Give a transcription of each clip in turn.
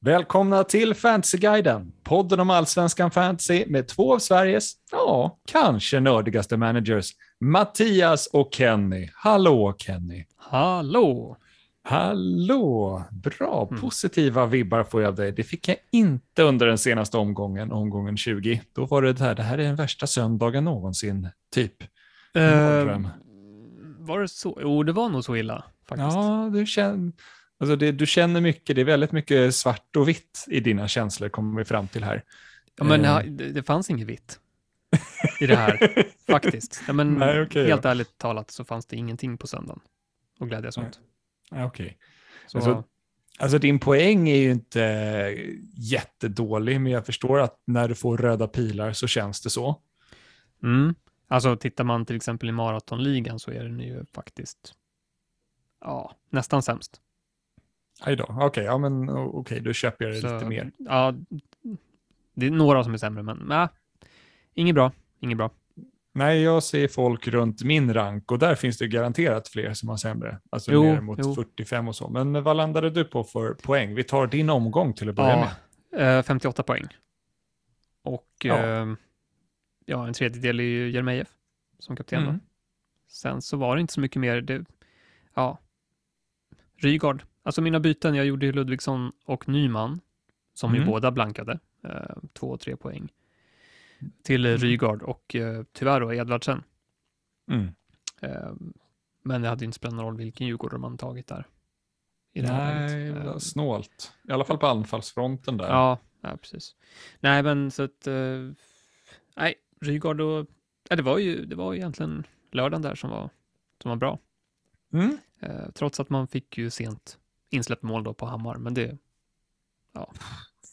Välkomna till Fantasyguiden, podden om allsvenskan fantasy med två av Sveriges, ja, kanske nördigaste managers, Mattias och Kenny. Hallå Kenny! Hallå! Hallå! Bra, positiva vibbar får jag av dig. Det fick jag inte under den senaste omgången, omgången 20. Då var det det här, det här är den värsta söndagen någonsin, typ. Mardröm. var det så? Jo, det var nog så illa faktiskt. Ja, du känner, alltså det, du känner mycket, det är väldigt mycket svart och vitt i dina känslor, kommer vi fram till här. Ja, men Eh. det, det fanns inget vitt i det här, faktiskt. Ja, men Nej, okej, helt ja. ärligt talat så fanns det ingenting på söndagen att glädjas åt. Ja, Okej. Så, Alltså, Alltså din poäng är ju inte jättedålig, men jag förstår att när du får röda pilar så känns det så. mm. alltså, tittar man till exempel i maratonligan så är den ju faktiskt ja, nästan sämst. Aj då, okej, ja men okej, då köper jag det Så, lite mer. Ja, det är några som är sämre, men nej, inget bra. Inget bra. Nej, jag ser folk runt min rank och där finns det garanterat fler som har sämre. Alltså Jo, ner mot jo. 45 och så. Men vad landade du på för poäng? Vi tar din omgång till att börja med. Ja, eh, 58 poäng. Och Ja. ja, ja en tredjedel är ju Jeremejeff som kapten. Mm. Sen så var det inte så mycket mer. Det, ja, Rygaard. Alltså mina byten, jag gjorde ju Ludvigsson och Nyman, som Mm. ju båda blankade, eh, två och tre poäng, till eh, Rygaard och eh, tyvärr då Edvardsen. Mm. Eh, men det hade ju inte spelat någon roll vilken Djurgårdare man tagit där. I det här Nej, Eh, var snålt. I alla fall på anfallsfronten där. Ja, ja precis. Nej, men så att... eh, nej, Rygaard och... Ja, det var ju det var ju egentligen lördagen där som var, som var bra. Mm. Eh, trots att man fick ju sent insläppt mål då på Hammar, men det,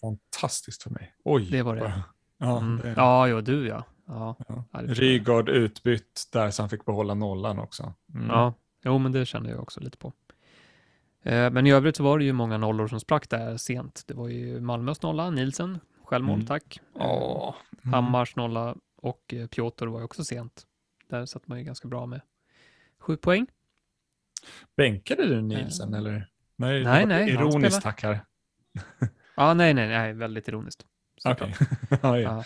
Fantastiskt för mig. Oj. det var det. Ja, Mm. det... Ja, ja, du ja. Ja, Ja. ja. Rygaard utbytt där så han fick behålla nollan också. Mm. ja. Jo, men det känner jag också lite på. Eh, men i övrigt så var det ju många nollor som sprack där sent. Det var ju Malmös nolla, Nielsen, självmål, Mm. tack. Ja. Mm. Hammars nolla och eh, Piotr var ju också sent. Där satt man ju ganska bra med sju poäng. Bänkade du Nielsen Eh. eller? Nej, det Nej, nej, Ironiskt spelar. tack här. Ja, nej, nej, nej, väldigt ironiskt. Okej. ja, ja.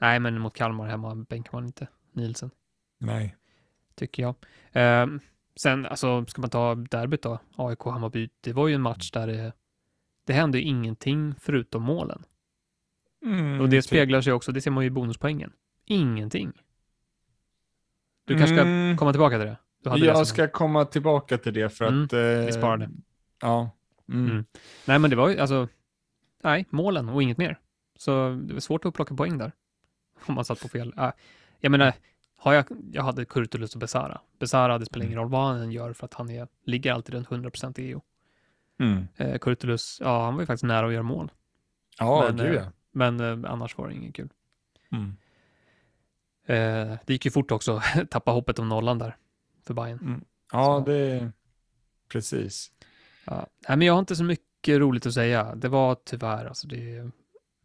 Nej, men mot Kalmar hemma bänkar man inte Nielsen, Nej. tycker jag. Ehm, sen, alltså, ska man ta derbyt då, AIK-Hammarby, det var ju en match där det, det hände ju ingenting förutom målen. Mm, Och det typ. speglar sig också, det ser man ju i bonuspoängen. Ingenting. Du kanske ska Mm, komma tillbaka till det? Det Jag som- ska komma tillbaka till det för Mm, att... Eh, det. Ja. Mm. Mm. Nej, men det var ju alltså, nej, målen och inget mer. Så det var svårt att plocka poäng där. Om man satt på fel. Äh, jag menar, har jag, jag hade Kurtulus och Besara. Besara, det spelar ingen roll vad han gör för att han är, ligger alltid runt 100% i EU. Mm. Eh, Kurtulus, ja, han var ju faktiskt nära att göra mål. Ja, Men, gud eh, ja. Men eh, annars var det inget kul. Mm. Eh, det gick ju fort också, tappa hoppet om nollan där för Bayern. Mm. Ja, Så. det... Precis. Ja. Nej, men jag har inte så mycket roligt att säga. Det var tyvärr, alltså det är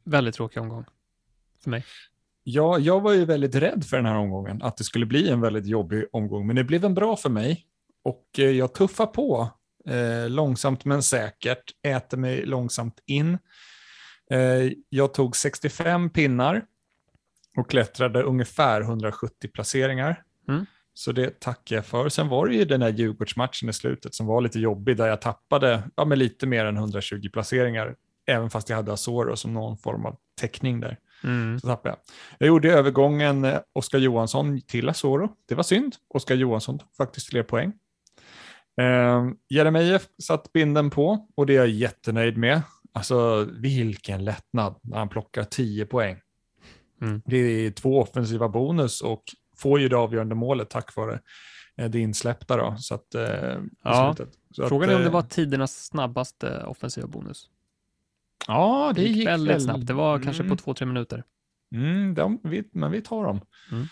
väldigt tråkig omgång för mig. Ja, jag var ju väldigt rädd för den här omgången, att det skulle bli en väldigt jobbig omgång, men det blev en bra för mig. Och eh, jag tuffar på eh, långsamt men säkert, äter mig långsamt in. Eh, jag tog 65 pinnar och klättrade ungefär 170 placeringar. Mm. Så det tackar jag för. Sen var det ju den här Djurgårdsmatchen i slutet som var lite jobbig, där jag tappade ja, men lite mer än 120 placeringar, även fast jag hade Asoro som någon form av täckning där. Mm. Så tappade jag. Jag gjorde övergången eh, Oskar Johansson till Asoro. Det var synd. Oskar Johansson tog faktiskt fler poäng. Eh, Jeremejeff satt binden på och det är jag jättenöjd med. Alltså vilken lättnad när han plockar 10 poäng. Mm. Det är två offensiva bonus och får ju det avgörande målet tack vare eh, det insläppta. Då, så att, eh, Ja. Så Frågan är att, om det eh, var tidernas snabbaste offensiva bonus. Ja, det Det gick gick väldigt väl. snabbt. Det var kanske på Mm. två, tre minuter. Mm, de, vi, men vi tar dem. Mm.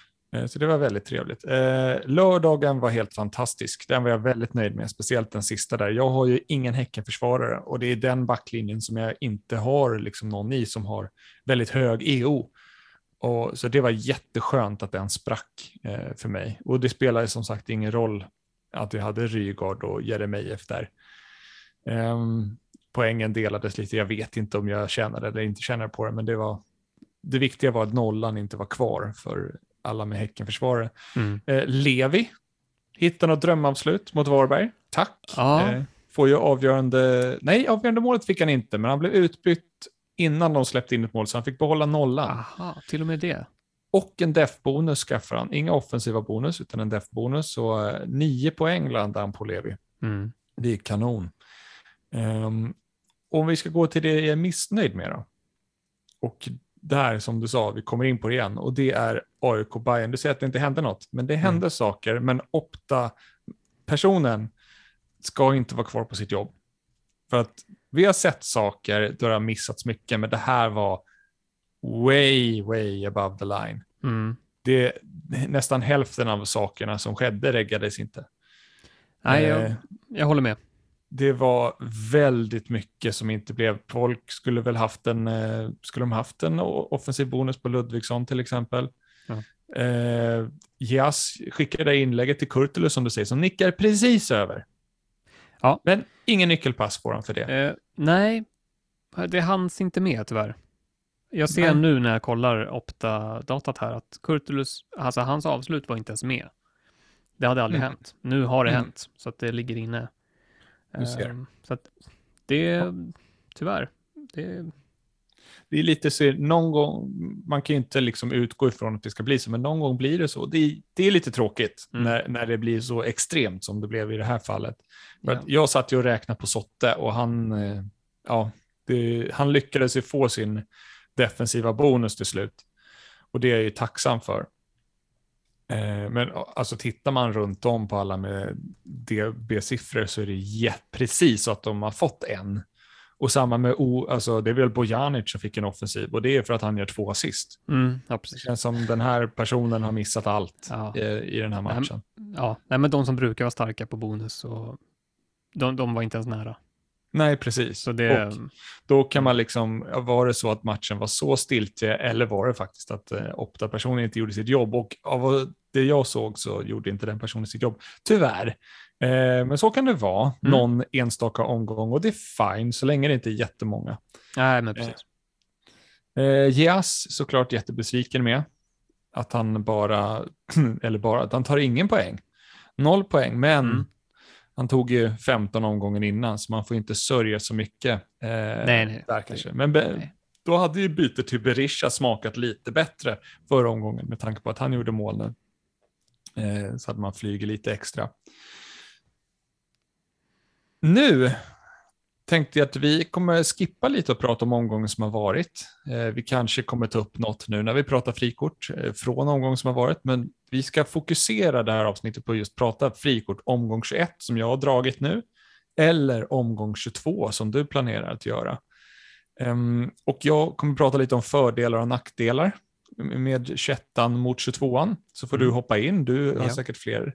Så det var väldigt trevligt. Eh, lördagen var helt fantastisk. Den var jag väldigt nöjd med, speciellt den sista där. Jag har ju ingen Häckenförsvarare och det är den backlinjen som jag inte har liksom någon i som har väldigt hög EO. Och, så det var jätteskönt att den sprack eh, för mig. Och det spelar som sagt ingen roll att jag hade Rygaard och Jeremejeff där. Ehm, poängen delades lite. Jag vet inte om jag tjänade eller inte tjänade på det, men det var det viktiga var att nollan inte var kvar för alla med Häckenförsvarare. Mm. Eh, Levi hittar något drömavslut mot Varberg. Tack. Ja. Eh, får ju avgörande, nej avgörande målet fick han inte, men han blev utbytt innan de släppte in ett mål, så han fick behålla nollan. Aha, till och med det. Och en def-bonus skaffar han. Inga offensiva bonus, utan en def-bonus. Så eh, nio poäng landade han på Levi. Mm. Det är kanon. Um, om vi ska gå till det jag är missnöjd med då. Och där, som du sa, vi kommer in på det igen. Och det är AIK Bayern. Du säger att det inte hände något, men det hände saker. Men Opta-personen ska inte vara kvar på sitt jobb. För att vi har sett saker då det har missats mycket, men det här var way, way above the line. Mm. Det, nästan hälften av sakerna som skedde reggades inte. Nej, Eh, jag, jag håller med. det var väldigt mycket som inte blev. Folk skulle väl haft en, eh, skulle de haft en offensiv bonus på Ludvigsson till exempel. Ja. Eh, Jas skickade inlägget till Kurtulus som du säger, som nickar precis över. Ja. Men ingen nyckelpass får han för det. Eh, nej, det hanns inte med tyvärr. Jag ser Nej. nu när jag kollar Opta-datat här att Kurtulus, alltså hans avslut var inte ens med. Det hade aldrig Mm. hänt. Nu har det Mm. hänt, så att det ligger inne. Ehm, så att det, tyvärr, det, Det är lite så, någon gång, man kan ju inte liksom utgå ifrån att det ska bli så, men någon gång blir det så. Det är, det är lite tråkigt Mm. när, när det blir så extremt som det blev i det här fallet. För ja. jag satt ju och räknade på Sotte och han, eh, ja, det, han lyckades ju få sin defensiva bonus till slut. Och det är jag ju tacksam för. Eh, Men alltså tittar man runt om på alla med DB-siffror så är det precis så att de har fått en. Och samma med O, alltså det är väl Bojanic som fick en offensiv och det är för att han gör två assist. Mm, ja, Det känns som den här personen har missat allt Ja. i, i den här Nej, matchen. Ja, nej, men de som brukar vara starka på bonus, och de, de var inte ens nära. Nej, precis. Så det, Och Då kan man liksom, var det så att matchen var så stiltje eller var det faktiskt att eh, Opta-personen inte gjorde sitt jobb? Och av det jag såg så gjorde inte den personen sitt jobb. Tyvärr. Eh, men så kan det vara Mm. någon enstaka omgång och det är fine så länge det inte är jättemånga. nej, men precis. Eh, Gias såklart jättebesviken med att han bara, eller bara, att han tar ingen poäng. Noll poäng, men Mm. han tog ju 15 omgången innan så man får inte sörja så mycket. Eh, Nej, nej. Där kanske. Men Nej. då hade ju bytet till Berisha smakat lite bättre förra omgången med tanke på att han gjorde mål nu. Eh, så att man flyger lite extra. Nu tänkte jag att vi kommer skippa lite och prata om omgången som har varit. Eh, vi kanske kommer ta upp något nu när vi pratar frikort eh, från omgången som har varit, men vi ska fokusera det här avsnittet på just prata frikort omgång 21 som jag har dragit nu, eller omgång 22 som du planerar att göra. Ehm, och jag kommer prata lite om fördelar och nackdelar med 21 mot 22 så får du Mm. hoppa in. Du har Ja. säkert fler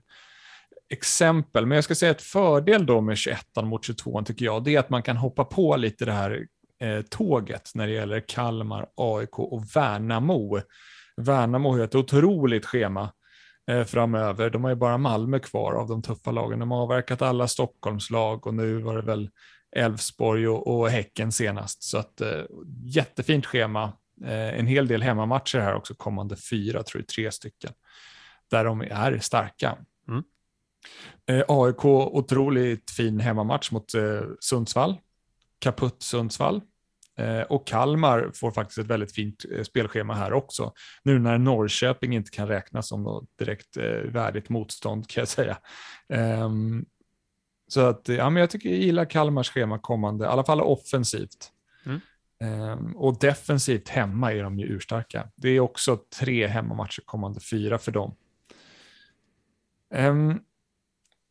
exempel. Men jag ska säga att fördel då med 21 mot 22 tycker jag, det är att man kan hoppa på lite det här eh, tåget när det gäller Kalmar, AIK och Värnamo. Värnamo har ju ett otroligt schema eh, framöver. De har ju bara Malmö kvar av de tuffa lagen. De har avverkat alla Stockholmslag och nu var det väl Elfsborg och, och Häcken senast. Så att eh, jättefint schema. Eh, en hel del hemmamatcher här också, kommande fyra, tror jag, tre stycken, där de är starka. Mm. Eh, AIK, otroligt fin hemmamatch mot eh, Sundsvall, kaputt Sundsvall. Eh, och Kalmar får faktiskt ett väldigt fint eh, spelschema här också. Nu när Norrköping inte kan räknas som något direkt eh, värdigt motstånd kan jag säga. Ehm, så att, ja, men jag tycker jag gillar Kalmars schema kommande, i alla fall offensivt. Mm. Ehm, och defensivt hemma är de ju urstarka. Det är också tre hemmamatcher kommande fyra för dem. Ehm,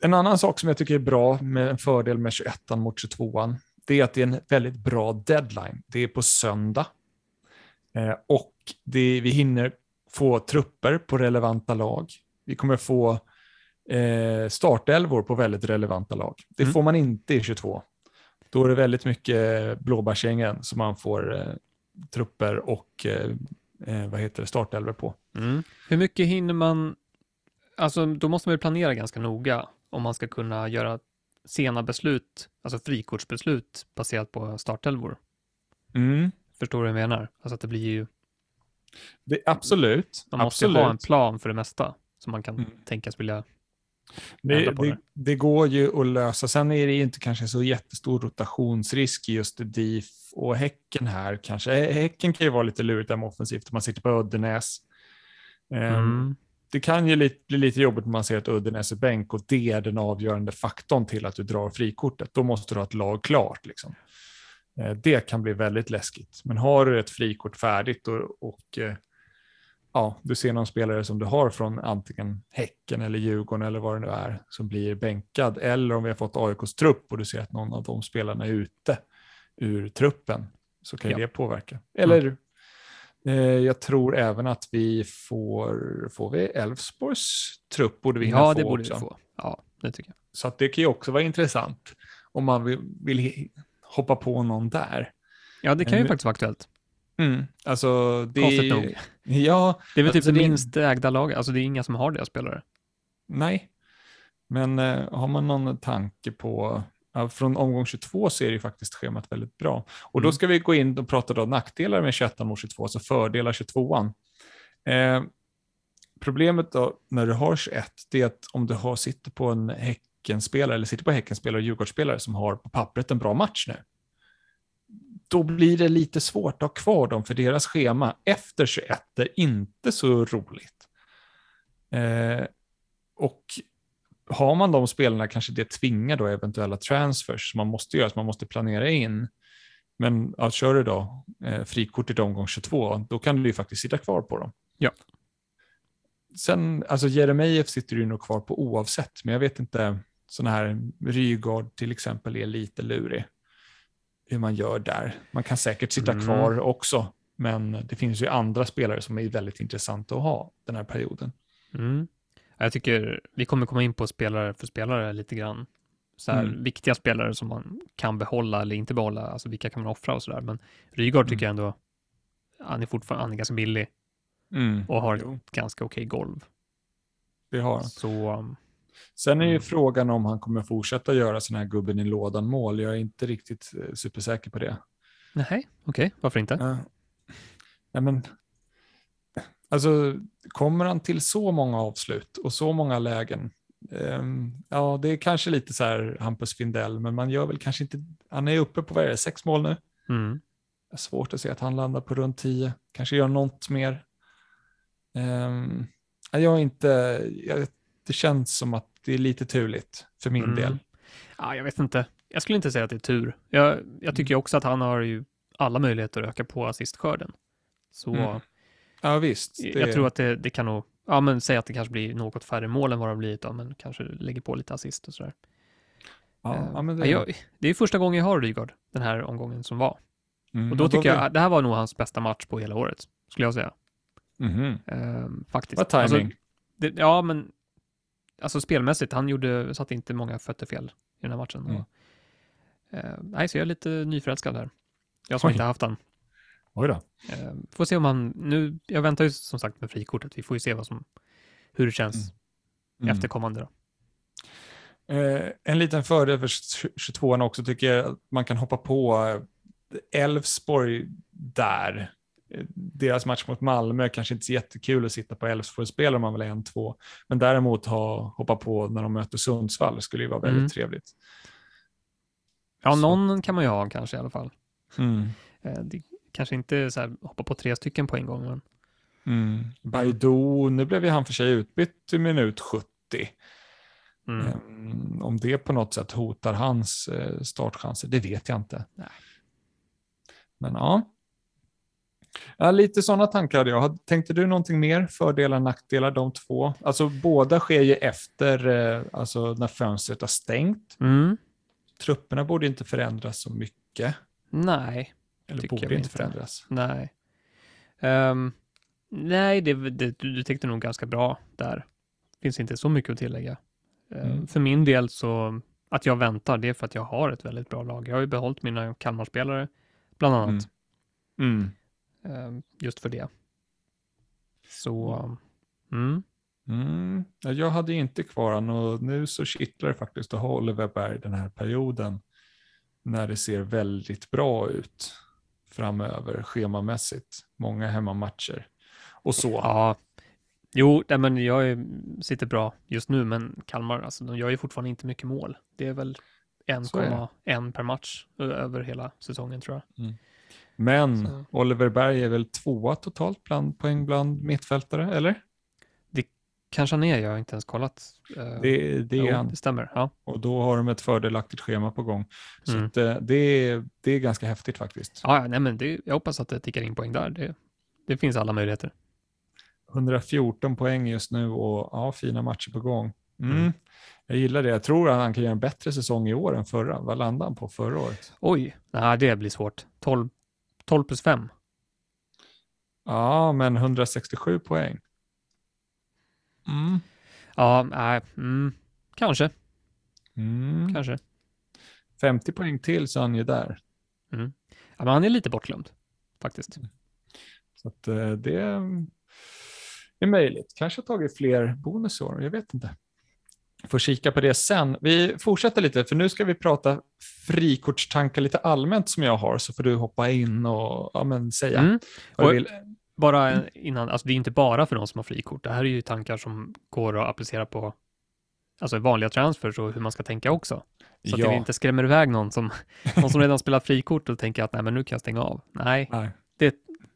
en annan sak som jag tycker är bra med en fördel med 21 mot 22 det är att det är en väldigt bra deadline. Det är på söndag eh, och det, vi hinner få trupper på relevanta lag. Vi kommer få eh, startelvor på väldigt relevanta lag. Det Mm. får man inte i 22. Då är det väldigt mycket blåbärsgängen som man får eh, trupper och eh, eh, vad heter det, startelvor på. Mm. Hur mycket hinner man, alltså då måste man ju planera ganska noga om man ska kunna göra sena beslut, alltså frikortsbeslut baserat på startelvor. Mm. Förstår du vad jag menar? Alltså att det blir ju, Det, absolut. man måste absolut. ha en plan för det mesta som man kan Mm. tänkas vilja Det, det, det. går ju att lösa. Sen är det inte kanske så jättestor rotationsrisk i just DIF och Häcken här kanske. Hä- Häcken kan ju vara lite lurigt där med offensivt om man sitter på Uddenäs. Ehm, Mm. Det kan ju lite, bli lite jobbigt när man ser att Uddenäs är bänk och det är den avgörande faktorn till att du drar frikortet. Då måste du ha ett lag klart. Liksom. Eh, Det kan bli väldigt läskigt. Men har du ett frikort färdigt och, och eh, ja, du ser någon spelare som du har från antingen Häcken eller Djurgården eller vad det nu är som blir bänkad. Eller om vi har fått AIKs trupp och du ser att någon av de spelarna är ute ur truppen så kan Ja. det påverka. Eller eh, jag tror även att vi får, får vi Elfsborgs trupp borde vi Ja, få det borde också. vi få. Ja, det tycker jag. Så det kan ju också vara intressant om man vill, vill hoppa på någon där. Ja, det kan ju Men- faktiskt vara aktuellt. Mm. Alltså, det Konstigt är, nog. Ja, Det är väl typ Alltså, det- minst ägda laget. Alltså det är inga som har deras spelare. nej. Men eh, har man någon tanke på, ja, från omgång 22 så är det ju faktiskt schemat väldigt bra. Och då Mm. ska vi gå in och prata då nackdelar med 21 mot 22, alltså fördelar 22an. Eh, problemet då när du har 21, det är att om du har, sitter på en Häckenspelare eller sitter på Häckenspelare och Djurgårdsspelare som har på pappret en bra match nu, då blir det lite svårt att ha kvar dem för deras schema efter 21 är inte så roligt. Eh, och har man de spelarna kanske det tvingar då eventuella transfers som man måste göra, som man måste planera in. Men ja, kör du då eh, frikortet i omgång 22, då kan du ju faktiskt sitta kvar på dem. Ja. Sen, alltså Jeremejeff sitter du nog kvar på oavsett, men jag vet inte, sådana här Rygaard till exempel är lite lurig. Hur man gör där. Man kan säkert sitta Mm. kvar också, men det finns ju andra spelare som är väldigt intressanta att ha den här perioden. Mm. Jag tycker vi kommer komma in på spelare för spelare lite grann. Så här, Mm. Viktiga spelare som man kan behålla eller inte behålla, alltså vilka kan man offra och sådär. Men Rygaard tycker jag ändå, han är fortfarande han är ganska billig och har Jo. ett ganska okej golv. Det har han. Så um, Sen är ju Mm. frågan om han kommer fortsätta göra sådana här gubben i lådan mål. Jag är inte riktigt eh, supersäker på det. nej, okej, varför inte? Ja. Nej, men, alltså, kommer han till så många avslut och så många lägen? Ehm, ja, det är kanske lite så här Hampus Findell, men man gör väl kanske inte, han är uppe på vad är det, sex mål nu. Mm. Svårt att se att han landar på runt tio, kanske gör något mer. Um, jag inte, jag, det känns som att det är lite turligt för min Mm. del. Ja, jag vet inte. Jag skulle inte säga att det är tur. Jag, jag tycker också att han har ju alla möjligheter att öka på assistskörden. Så Mm. Ja visst. det- jag tror att det, det kan nog, ja men säg att det kanske blir något färre mål än vad det har blivit då, men kanske lägger på lite assist och sådär. ja, Eh, ja, det, jag, det är första gången jag har Rygaard den här omgången som var. mm, Och då ja, tycker jag det här var nog hans bästa match på hela året, skulle jag säga. Mhm. Ehm, faktiskt. Vad timing. Alltså, det, ja, men alltså spelmässigt, han gjorde, satte inte många fötter fel i den här matchen. Mm. Och, eh, nej, så jag är lite nyförälskad här. Jag som Oj. inte haft han. Oj då. Eh, får se om han, nu, jag väntar ju som sagt med frikortet. Vi får ju se vad som, hur det känns Mm. efterkommande då. Eh, en liten fördel för 22an också tycker jag att man kan hoppa på eh, Elfsborg där. Eh, Deras match mot Malmö kanske inte så jättekul att sitta på Elfsborg-spel om man vill en två. Men däremot ha, hoppa på när de möter Sundsvall skulle ju vara väldigt Mm. trevligt. Ja, Så. någon kan man ju ha kanske i alla fall. Mm. Eh, det kanske inte så här, hoppa på tre stycken på en gång, men Mm. Baidu, nu blev ju han för sig utbytt i minut 70. mm. Mm, om det på något sätt hotar hans eh, startchanser, det vet jag inte. Nej. Men ja. ja lite sådana tankar hade jag. Tänkte du någonting mer? Fördelar, nackdelar, de två? Alltså båda sker ju efter, eh, alltså när fönstret har stängt. Mm. Trupperna borde inte förändras så mycket. Nej, Eller borde inte förändras. nej. Ehm, nej, det, det, du, du tänkte nog ganska bra där. Finns inte så mycket att tillägga. Ehm, Mm. För min del så, att jag väntar, det är för att jag har ett väldigt bra lag. Jag har ju behållit mina Kalmar-spelare, bland annat. Mm. Ehm, just för det. Så, mm. Mm. ja, Jag hade inte kvar han och nu så kittlar det faktiskt att ha Oliver Berg den här perioden när det ser väldigt bra ut framöver schemamässigt. Många hemmamatcher och så. Ja, jo, nej, men jag är, sitter bra just nu, men Kalmar, alltså, de gör ju fortfarande inte mycket mål. Det är väl Så är det. 1,1 per match över hela säsongen tror jag. Men Så. Oliver Berg är väl tvåa totalt bland poäng bland mittfältare, eller? Kanske han är, jag har inte ens kollat. Eh, Det, det är han. det stämmer. Ja. Och då har de ett fördelaktigt schema på gång. Så Mm. att, eh, det, är, det är ganska häftigt faktiskt. Ja, nej, men det, jag hoppas att det tickar in poäng där. Det, det finns alla möjligheter. 114 poäng just nu och ja, fina matcher på gång. Mm. Mm. Jag gillar det. Jag tror att han kan göra en bättre säsong i år än förra. Vad landade han på förra året? Oj, nej, det blir svårt. 12, 12 plus 5. Ja, men 167 poäng. Mm. Ja, nej, mm, kanske, Mm. kanske. 50 poäng till så är han ju där. Ja, men han är lite bortglömd, faktiskt. Så att, eh, det är möjligt. Kanske har tagit fler bonusår, jag vet inte. Får kika på det sen. Vi fortsätter lite, för nu ska vi prata frikortstankar lite allmänt som jag har, så får du hoppa in och ja, men, säga Mm. vad Och- du vill. Bara en- innan, alltså det är inte bara för de som har frikort. Det här är ju tankar som går att applicera på alltså vanliga transfers och hur man ska tänka också. Så att Ja. vi inte skrämmer iväg någon som, någon som redan spelat frikort och tänker att nej, men nu kan jag stänga av. Nej, Nej.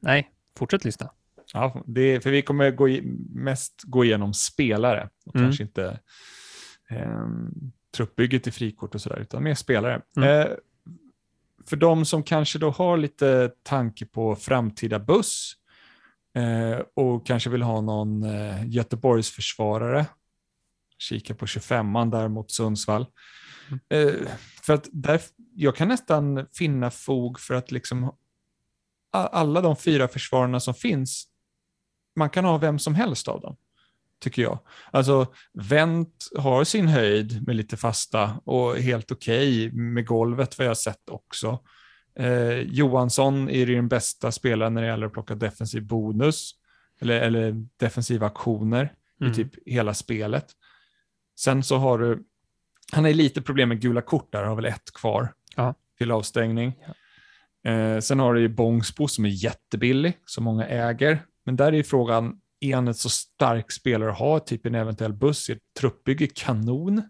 nej, fortsätt lyssna. Ja, det, för vi kommer gå mest gå igenom spelare och Mm. kanske inte eh, truppbygget i frikort och sådär, utan mer spelare. Mm. Eh, för de som kanske då har lite tanke på framtida buss eh, och kanske vill ha någon eh, Göteborgs försvarare, kika på 25an där mot Sundsvall. Mm. Eh, för att där, jag kan nästan finna fog för att liksom alla de fyra försvararna som finns man kan ha vem som helst av dem, tycker jag. Alltså, Wendt har sin höjd med lite fasta och helt okej med golvet vad jag har sett också. Eh, Johansson är ju den bästa spelaren när det gäller att plocka defensiv bonus eller, eller defensiva aktioner Mm. i typ hela spelet. Sen så har du, han har lite problem med gula kort där, har väl ett kvar Ja. till avstängning. Eh, sen har du ju Bångsbo som är jättebillig, som många äger. Men där är ju frågan, är han ett så stark spelare att ha typ en eventuell buss i ett truppbygge kanon?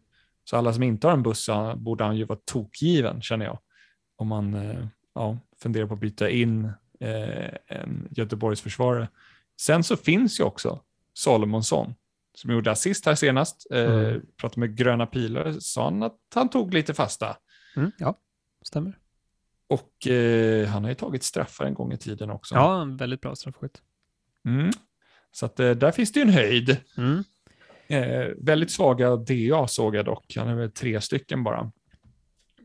Så alla som inte har en buss borde han ju vara tokgiven, känner jag. Om man eh, ja, funderar på att byta in eh, en Göteborgs försvarare. Sen så finns ju också Salomonsson som gjorde assist här senast. Eh, Mm. Pratade med gröna pilar, sa han att han tog lite fasta. Mm, ja, stämmer. Och eh, han har ju tagit straffar en gång i tiden också. Ja, en väldigt bra straffskytt. Mm. Så att, eh, där finns det ju en höjd. Mm. Eh, väldigt svaga DA såg jag dock. Han är väl tre stycken bara.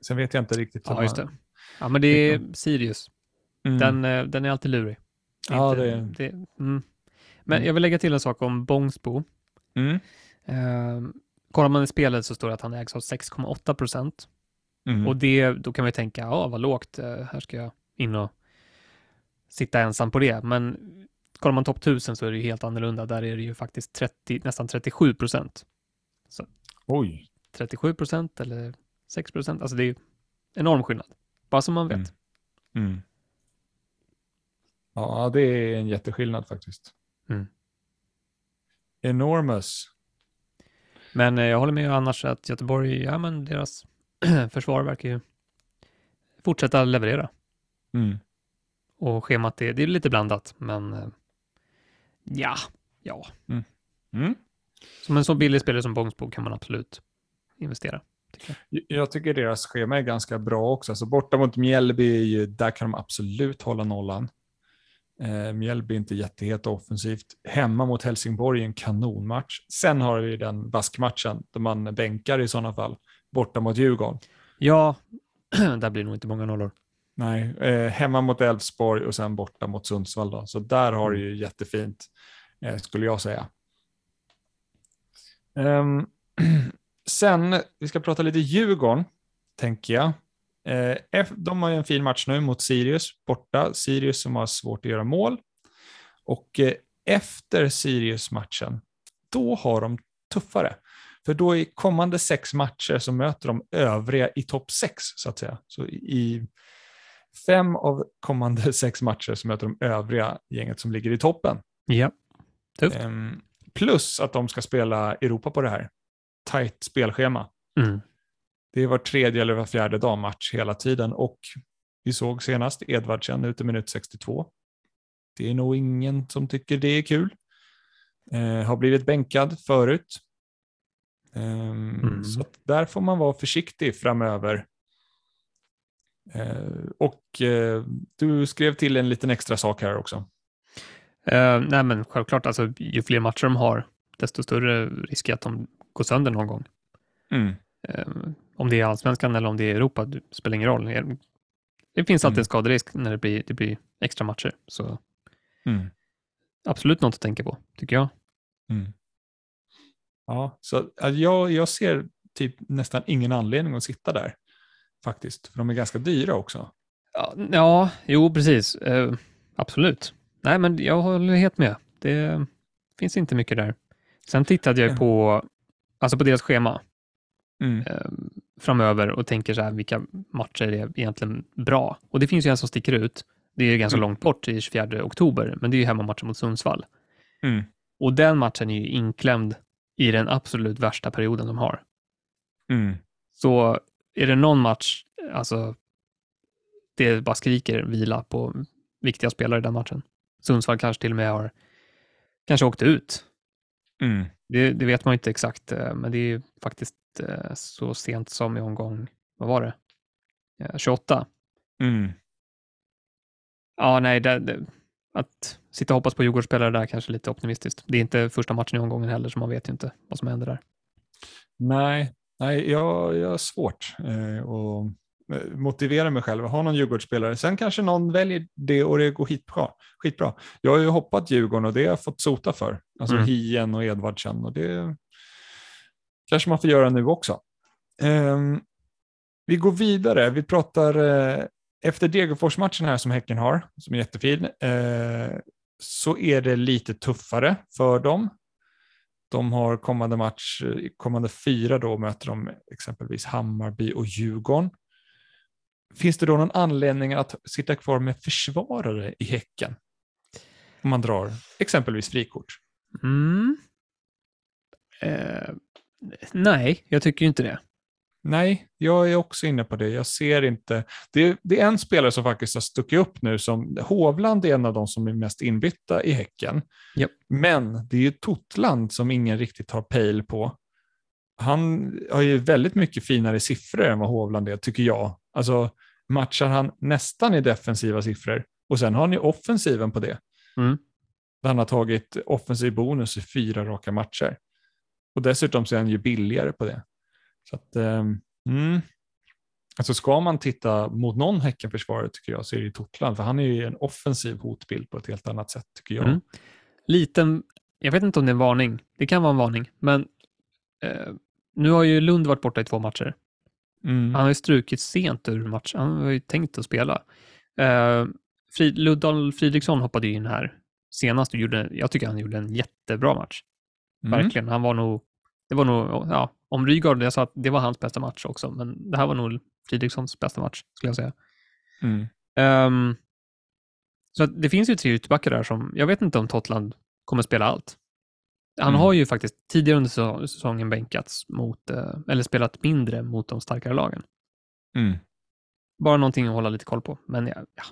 Sen vet jag inte riktigt. Ja, just det. Ja, men det är Sirius. Mm. Den, eh, den är alltid lurig. Ja, Inte- det- det mm. Men Mm. jag vill lägga till en sak om Bångsbo. Mm. Eh, kollar man i spelet så står det att han ägs av 6,8 procent. Mm. Och det, då kan man ju tänka, ja vad lågt, eh, här ska jag in och sitta ensam på det. Men kollar man topp 1000 så är det ju helt annorlunda. Där är det ju faktiskt 30, nästan 37 procent. Oj. 37 procent eller 6 procent, alltså det är ju enorm skillnad. Bara så man vet. Mm. Mm. Ja, det är en jätteskillnad faktiskt. Mm. Enormous. Men eh, jag håller med annars att Göteborg, ja men deras försvar verkar ju fortsätta leverera. Mm. Och schemat är, det är lite blandat, men eh, ja, ja. Mm. Som en så billig spelare som Bångsbo kan man absolut investera. Tycker jag. Jag tycker deras schema är ganska bra också. Alltså borta mot Mjällby, är ju, där kan de absolut hålla nollan. Eh, Mjällby är inte jättehet offensivt. Hemma mot Helsingborg är en kanonmatch. Sen har vi den baskmatchen där man bänkar i sådana fall. Borta mot Djurgården. Ja, där blir nog inte många nollor. Nej, eh, hemma mot Elfsborg och sen borta mot Sundsvall. Då. Så där har det ju jättefint, eh, skulle jag säga. Ehm, sen, vi ska prata lite Djurgården, tänker jag. Eh, de har ju en fin match nu mot Sirius borta. Sirius som har svårt att göra mål. Och eh, efter Sirius-matchen, då har de tuffare. För då i kommande sex matcher så möter de övriga i topp sex, så att säga. Så i fem av kommande sex matcher så möter de övriga gänget som ligger i toppen. Ja, tufft. Ehm, plus att de ska spela Europa på det här. Tajt spelschema. Mm. Det var tredje eller var fjärde dag match hela tiden och vi såg senast Edvardsen ute minut 62. Det är nog ingen som tycker det är kul. Eh, har blivit bänkad förut. Ehm, Mm. Så där får man vara försiktig framöver. Eh, och eh, du skrev till en liten extra sak här också. Eh, nej, men självklart, alltså, ju fler matcher de har, desto större risk är att de går sönder någon gång. Mm. Eh, om det är allsvenskan eller om det är Europa, det spelar ingen roll. Det finns alltid Mm. en skaderisk när det blir, det blir extra matcher. Så Mm. absolut något att tänka på, tycker jag. Mm. Ja, så jag, jag ser typ nästan ingen anledning att sitta där faktiskt, för de är ganska dyra också. Ja, ja jo, precis. Eh, absolut. Nej, men jag håller helt med. Det finns inte mycket där. Sen tittade jag Ja. på, alltså på deras schema Mm. eh, framöver och tänker så här, vilka matcher är egentligen bra? Och det finns ju en som sticker ut. Det är ju ganska Mm. långt bort, i 24 oktober, men det är ju hemmamatchen mot Sundsvall. Mm. Och den matchen är ju inklämd i den absolut värsta perioden de har. Mm. Så är det någon match, alltså, det bara skriker vila på viktiga spelare i den matchen. Sundsvall kanske till och med har kanske åkt ut. Mm. Det, det vet man inte exakt, eh, men det är ju faktiskt eh, så sent som i omgång, vad var det? Eh, 28. Mm. Ja, nej, det, det, att sitta och hoppas på Djurgårdsspelare där kanske är lite optimistiskt. Det är inte första matchen i omgången heller, så man vet ju inte vad som händer där. Nej, nej jag, jag har svårt eh, eh, motivera mig själv att ha någon Djurgårdsspelare. Sen kanske någon väljer det och det går skitbra. skitbra. Jag har ju hoppat Djurgården och det har jag fått sota för. Alltså Mm. Hien och Edvardsen och det kanske man får göra nu också. Ehm, vi går vidare. Vi pratar eh, efter Degerfors-matchen här som Häcken har, som är jättefin, eh, så är det lite tuffare för dem. De har kommande match, kommande fyra då möter de exempelvis Hammarby och Djurgården. Finns det då någon anledning att sitta kvar med försvarare i Häcken? Om man drar exempelvis frikort. Mm. Eh, nej, jag tycker inte det. Nej, jag är också inne på det. Jag ser inte. Det, det är en spelare som faktiskt har stuckit upp nu. Som, Hovland är en av de som är mest inbytta i Häcken. Japp. Men det är ju Totland som ingen riktigt har pejl på. Han har ju väldigt mycket finare siffror än vad Hovland är, tycker jag. Alltså matchar han nästan i defensiva siffror och sen har han ju offensiven på det. Mm. Där han har tagit offensiv bonus i fyra raka matcher. Och dessutom så är han ju billigare på det. Så att, ehm, mm. Alltså ska man titta mot någon Häckenförsvarare tycker jag så är det ju Totland, för han är ju en offensiv hotbild på ett helt annat sätt tycker jag. Mm. Liten, jag vet inte om det är en varning. Det kan vara en varning, men eh, nu har ju Lund varit borta i två matcher. Mm. Han har ju strukit sent ur matchen. Han har ju tänkt att spela. Eh, Frid, Luddal Fridriksson hoppade in här senast och gjorde, jag tycker han gjorde en jättebra match. Mm. Verkligen. Han var nog, det var nog, ja, om Rygaard, jag sa att det var hans bästa match också, men det här var nog Fridrikssons bästa match, skulle jag säga. Mm. Ehm, så det finns ju tre ytterbackar där som, jag vet inte om Totland kommer spela allt. Han Mm. har ju faktiskt tidigare under säsong- säsongen bänkats mot, eh, eller spelat mindre mot de starkare lagen. Mm. Bara någonting att hålla lite koll på. Men ja, ja.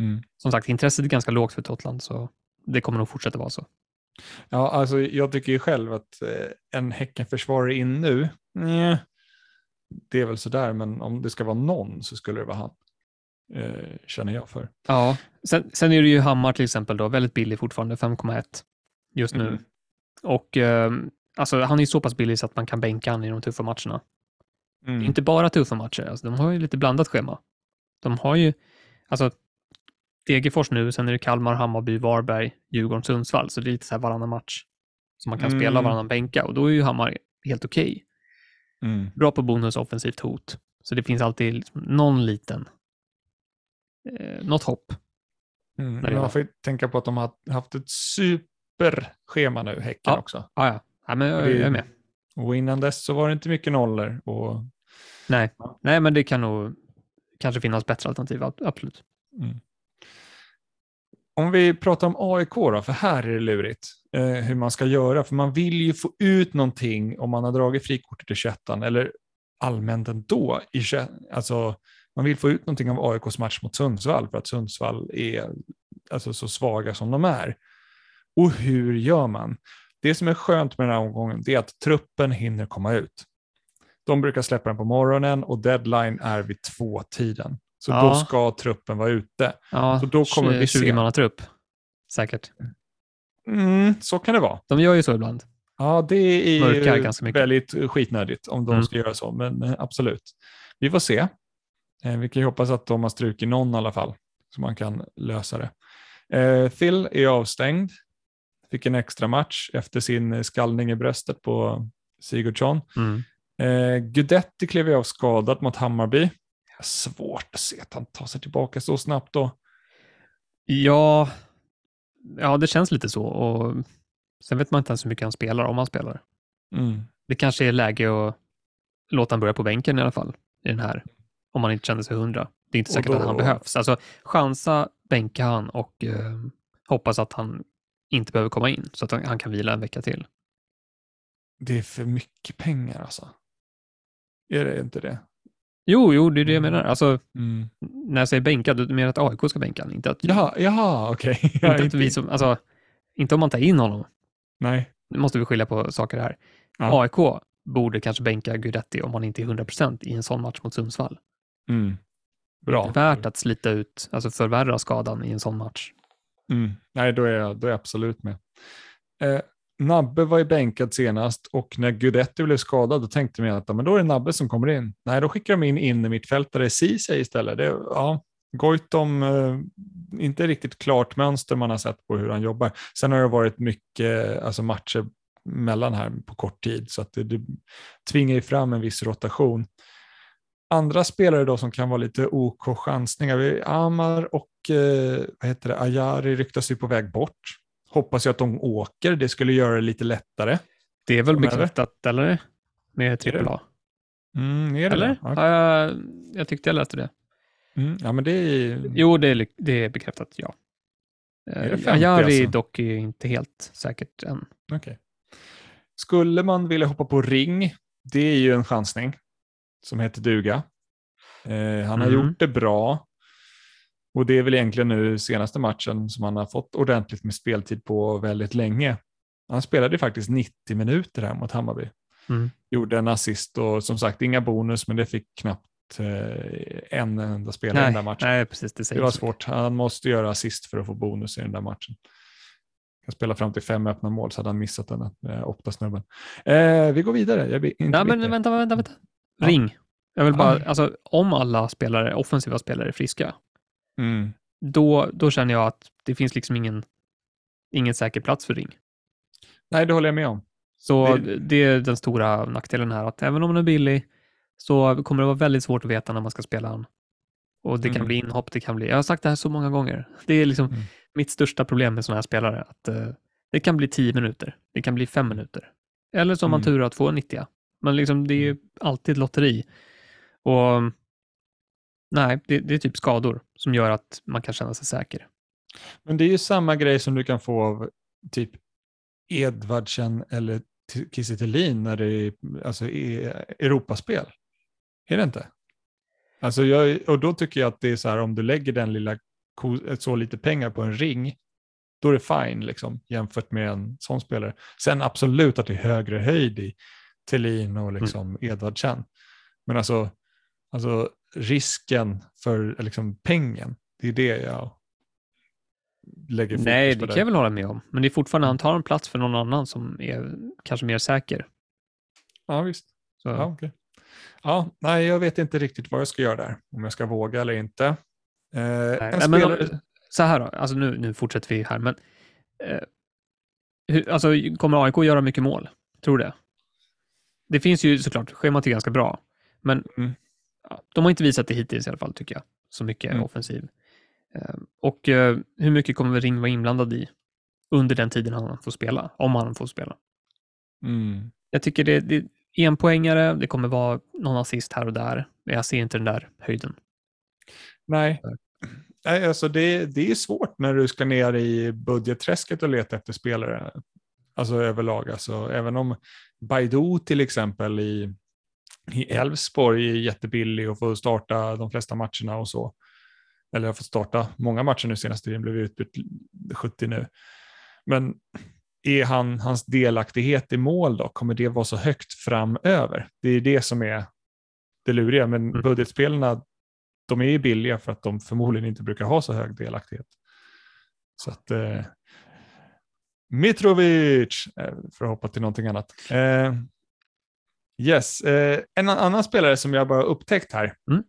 Mm. som sagt, intresset är ganska lågt för Totland, så det kommer nog fortsätta vara så. Ja, alltså jag tycker ju själv att eh, en Häckenförsvarare in nu, nej, det är väl sådär, men om det ska vara någon så skulle det vara han. Eh, känner jag för. Ja, sen, sen är det ju Hammar till exempel då, väldigt billig fortfarande, 5,1 just nu. Mm. Och eh, alltså, han är ju så pass billig så att man kan bänka han i de tuffa matcherna. Mm. Inte bara tuffa matcher, alltså, de har ju lite blandat schema. De har ju, alltså Degerfors nu, sen är det Kalmar, Hammarby, Varberg, Djurgården, Sundsvall, så det är lite så här varannan match som man kan spela, Mm. varannan bänka och då är ju Hammar helt okej. Mm. Bra på bonus offensivt hot. Så det finns alltid liksom någon liten, eh, något hopp. Mm. Man får ju tänka på att de har haft ett superschema nu, Häcken Ja. också. Ja, ja. ja men jag, jag är med. Och innan dess så var det inte mycket nollor. Och, Nej. Ja. Nej, men det kan nog kanske finnas bättre alternativ, ab- absolut. mm. Om vi pratar om AIK då, för här är det lurigt eh, hur man ska göra. För man vill ju få ut någonting om man har dragit frikortet i 21 eller allmänt ändå. I, 21 alltså, man vill få ut någonting av AIKs match mot Sundsvall för att Sundsvall är alltså, så svaga som de är. Och hur gör man? Det som är skönt med den här omgången är att truppen hinner komma ut. De brukar släppa den på morgonen och deadline är vid två-tiden. Så Ja. då ska truppen vara ute. Ja, Så då kommer vi se. 20 manna trupp. Säkert. Mm, så kan det vara. De gör ju så ibland. Ja, det är ju väldigt skitnödigt om de Mm. ska göra så, men eh, absolut. Vi får se. Eh, Vi kan ju hoppas att de har strukit någon i alla fall, så man kan lösa det. Eh, Phil är avstängd, fick en extra match efter sin skallning i bröstet på Sigurdsson. Mm. Eh, Gudetti klev av skadad mot Hammarby. Svårt att se att han tar sig tillbaka så snabbt då. Ja, ja, det känns lite så. Och sen vet man inte ens hur mycket han spelar, om han spelar. Mm. Det kanske är läge att låta han börja på bänken i alla fall, i den här, om man inte känner sig hundra. Det är inte säkert då- att han behövs. Alltså, chansa, bänka han och eh, hoppas att han inte behöver komma in, så att han, han kan vila en vecka till. Det är för mycket pengar alltså. Är det inte det? Jo, jo, det är det jag menar. Alltså, Mm. när jag säger bänka, då menar att AIK ska bänka han, inte att, Jaha, jaha okej. inte, att vi som, alltså, inte om man tar in honom. Nej. Nu måste vi skilja på saker här. Ja. AIK borde kanske bänka Guidetti om man inte är 100% i en sån match mot Sundsvall. Mm. Det Bra. är värt att slita ut, alltså förvärra skadan i en sån match. Mm. Nej, då är, jag, då är jag absolut med. Eh, Nabbe var ju bänkad senast och när Gudetti blev skadad då tänkte man att men då är det Nabbe som kommer in. Nej, då skickar de in in i mittfältare Ceesay istället. Det, ja, Goitom, eh, inte riktigt klart mönster man har sett på hur han jobbar. Sen har det varit mycket alltså matcher mellan här på kort tid så att det, det tvingar ju fram en viss rotation. Andra spelare då som kan vara lite OK chansningar, vi- Amar och eh, vad heter det, Ayari ryktas ju på väg bort. Hoppas ju att de åker, det skulle göra det lite lättare. Det är väl bekräftat, eller? Med trippel A. Mm, är det Eller? det? Ja. Har jag, jag tyckte jag läste det. Mm, ja, men det är Jo, det är, det är bekräftat, ja. Är det Eh, 50 Ajari alltså? dock är inte helt säkert än. Okej. Skulle man vilja hoppa på ring, det är ju en chansning som heter duga. Eh, han har Mhm. gjort det bra. Och det är väl egentligen nu senaste matchen som han har fått ordentligt med speltid på väldigt länge. Han spelade ju faktiskt 90 minuter här mot Hammarby. Mm. Gjorde en assist och som sagt inga bonus, men det fick knappt eh, en enda spelare i den där matchen. nej, precis. Det, Det var svårt. Han måste göra assist för att få bonus i den där matchen. Kan spela fram till fem öppna mål så hade han missat den eh, Opta-snubben. Eh, vi går vidare. Jag blir inte Nej, men vänta, vänta, vänta. Ja. Ring. Jag vill bara, alltså om alla spelare, offensiva spelare är friska, Mm. då, då känner jag att det finns liksom ingen, ingen säker plats för ring. Nej, det håller jag med om. Så Det- det, är den stora nackdelen här, att även om den är billig så kommer det vara väldigt svårt att veta när man ska spela den. Och det kan Mm. bli inhopp, det kan bli, jag har sagt det här så många gånger, det är liksom Mm. mitt största problem med sådana här spelare, att eh, det kan bli 10 minuter, det kan bli 5 minuter. Eller så har man Mm. tur att få en 90 Men liksom det är ju alltid ett lotteri. Och nej, det, det är typ skador som gör att man kan känna sig säker. Men det är ju samma grej som du kan få av typ Edvardsen eller Kiese när det är alltså, Europaspel. Är det inte? Alltså jag, och då tycker jag att det är så här om du lägger den lilla så lite pengar på en ring, då är det fine liksom, jämfört med en sån spelare. Sen absolut att det är högre höjd i Thelin och liksom Edvardsen. Men alltså, alltså risken för liksom, pengen, det är det jag lägger fokus Nej, på det där. kan jag väl hålla med om. Men det är fortfarande, han tar en plats för någon annan som är kanske mer säker. Ja, visst. Så, Ja, okej. ja, nej, jag vet inte riktigt vad jag ska göra där. Om jag ska våga eller inte. Eh, nej, nej, spelare... så här då, alltså nu, nu fortsätter vi här, men eh, hur, alltså, kommer AIK göra mycket mål? Tror du det? Det finns ju såklart, schemat är ganska bra, men Mm. de har inte visat det hittills i alla fall, tycker jag, så mycket Mm. offensiv. Eh, och eh, hur mycket kommer Ring vara inblandad i? under den tiden han får spela, om han får spela. Mm. Jag tycker det, det är enpoängare, det kommer vara någon assist här och där, men jag ser inte den där höjden. Nej, Nej alltså det, det är svårt när du ska ner i budgetträsket och leta efter spelare. Alltså överlag. Alltså, även om Baidu till exempel i, i Elfsborg är jättebillig och får starta de flesta matcherna och så. Eller har fått starta många matcher nu senaste tiden, blev utbytt 70 nu. Men är han, hans delaktighet i mål då, kommer det vara så högt framöver? Det är det som är det luriga, men Mm. budgetspelarna, de är ju billiga för att de förmodligen inte brukar ha så hög delaktighet. Så att eh, Mitrovic, eh, för att hoppa till någonting annat. Eh, yes, eh, en annan spelare som jag bara upptäckt här. Mm.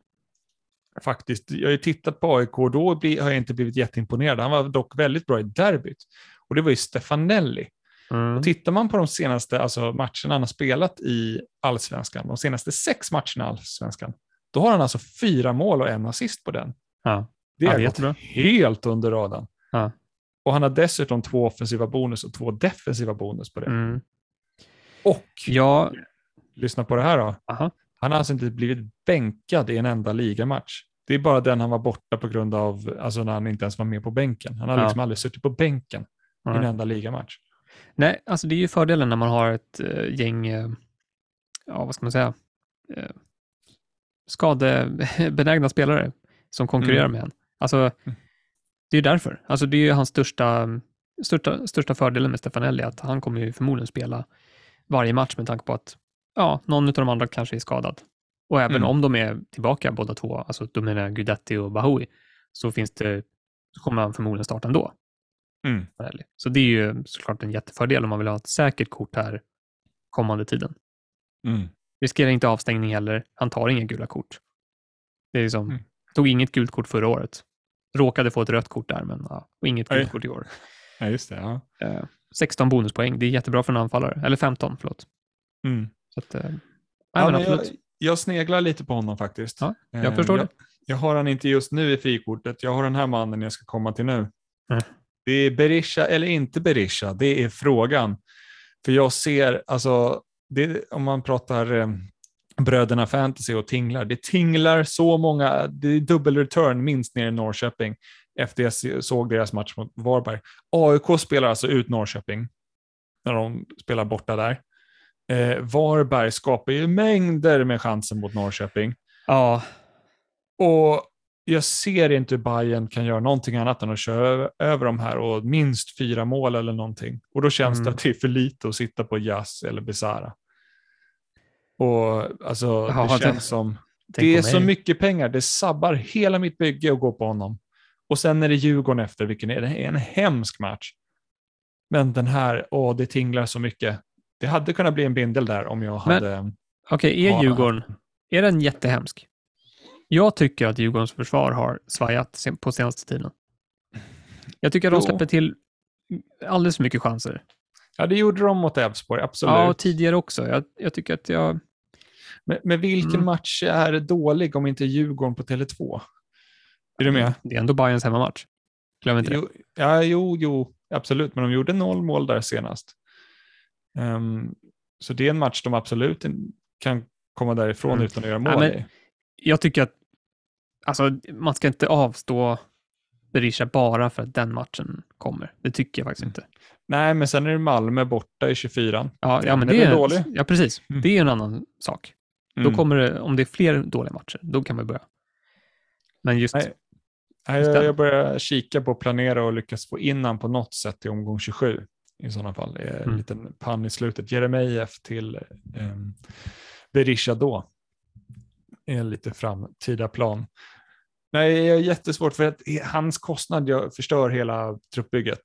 Faktiskt, jag har ju tittat på AIK och då har jag inte blivit jätteimponerad. Han var dock väldigt bra i derbyt. Och det var ju Stefanelli. Mm. Och tittar man på de senaste alltså, matcherna han har spelat i allsvenskan, de senaste sex matcherna i allsvenskan, då har han alltså fyra mål och en assist på den. Ja. Det har gått helt under radarn. Ja. Och han har dessutom två offensiva bonus och två defensiva bonus på det. Mm. Och, Ja, lyssna på det här då, aha. han har alltså inte blivit bänkad i en enda ligamatch. Det är bara den han var borta på grund av, alltså när han inte ens var med på bänken. Han har Ja. liksom aldrig suttit på bänken i en enda ligamatch. Nej, alltså det är ju fördelen när man har ett eh, gäng, eh, ja vad ska man säga, eh, skadebenägna spelare som konkurrerar Mm. med en. Alltså, det är därför. Alltså det är ju hans största, största, största fördelen med Stefanelli, att han kommer ju förmodligen spela varje match med tanke på att ja, någon av de andra kanske är skadad. Och även Mm. om de är tillbaka båda två, alltså då menar jag Guidetti och Bahoui, så finns det, så kommer han förmodligen starta ändå. Mm. Så det är ju såklart en jättefördel om man vill ha ett säkert kort här kommande tiden. Mm. Riskerar inte avstängning heller. Han tar inga gula kort. Det är liksom, Mm. tog inget gult kort förra året. Råkade få ett rött kort där, men ja, och inget gult kort i år. Ja, just det. Ja. Eh, 16 bonuspoäng, det är jättebra för en anfallare. Eller 15, förlåt. Mm. Så att, eh, Ja, men jag, jag sneglar lite på honom faktiskt. Ja, jag Eh, förstår jag, det. Jag har han inte just nu i frikortet. Jag har den här mannen jag ska komma till nu. Mm. Det är Berisha eller inte Berisha, det är frågan. För jag ser, alltså, det, om man pratar eh, bröderna fantasy och tinglar, det tinglar så många, det är dubbel return minst ner i Norrköping efter jag såg deras match mot Varberg. AIK spelar alltså ut Norrköping när de spelar borta där. Eh, Varberg skapar ju mängder med chanser mot Norrköping. Ja, Och jag ser inte hur Bayern kan göra någonting annat än att köra över, de här och minst fyra mål eller någonting. Och då känns det Mm. att det är för lite att sitta på Jas eller Besara. Och alltså, Ja, det det- känns som, tänk det är så mycket pengar, det sabbar hela mitt bygge att gå på honom. Och sen är det Djurgården efter, vilken är, det är en hemsk match. Men den här, åh, det tinglar så mycket. Det hade kunnat bli en bindel där om jag Men- hade... Okej, är Ja. Djurgården, är den jättehemsk? Jag tycker att Djurgårdens försvar har svajat på senaste tiden. Jag tycker att de släpper till alldeles för mycket chanser. Ja, det gjorde de mot Elfsborg, absolut. Ja, och tidigare också. Jag, jag tycker att jag... Men, men vilken Mm. match är dålig om inte Djurgården på Tele2? Är du med? Det är ändå Bayerns hemmamatch. Glöm inte det. Jo, ja, jo, jo, absolut, men de gjorde noll mål där senast. Ehm, så det är en match de absolut kan komma därifrån Mm. utan att göra Ja, mål men- i. Jag tycker att alltså, man ska inte avstå Berisha bara för att den matchen kommer. Det tycker jag faktiskt Mm. inte. Nej, men sen är det Malmö borta i 24. Ja, ja men det är är, dålig. ja, precis. Mm. Det är en annan sak. Mm. Då kommer det, om det är fler dåliga matcher, då kan man börja. Men just, Nej. Nej, jag, jag börjar kika på att planera och lyckas få in han på något sätt i omgång 27 i sådana fall. En Mm. liten pann i slutet. Jeremejeff till um, Berisha då. en lite framtida plan. Nej, det är jättesvårt för att hans kostnad jag förstör hela truppbygget.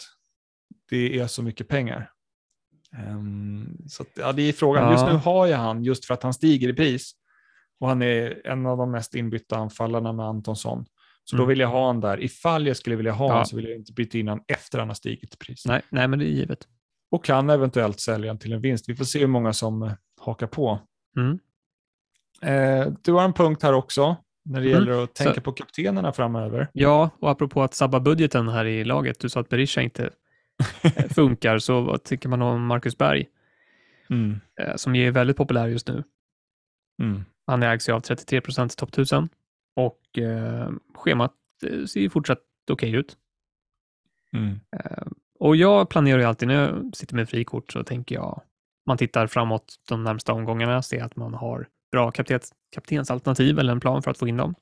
Det är så mycket pengar. Ehm, så att, ja, det är frågan. Ja. Just nu har jag han just för att han stiger i pris. Och han är en av de mest inbytta anfallarna med Antonsson. Så då Mm. vill jag ha han där. Ifall jag skulle vilja ha Ja. han så vill jag inte byta in han efter han har stigit i pris. nej, nej, men det är givet. Och kan eventuellt sälja han till en vinst. Vi får se hur många som eh, hakar på. Mm. Eh, du har en punkt här också när det Mm. gäller att tänka Så- på kaptenerna framöver. Ja, och apropå att sabba budgeten här i laget, du sa att Berisha inte funkar, så vad tycker man om Marcus Berg, Mm. eh, som är väldigt populär just nu. Mm. Han ägs ju av 33 procent i topp 1000 och eh, schemat eh, ser ju fortsatt okej ut. Mm. Och jag planerar ju alltid när jag sitter med frikort så tänker jag, man tittar framåt de närmsta omgångarna, ser att man har bra kaptens, kaptensalternativ eller en plan för att få in dem.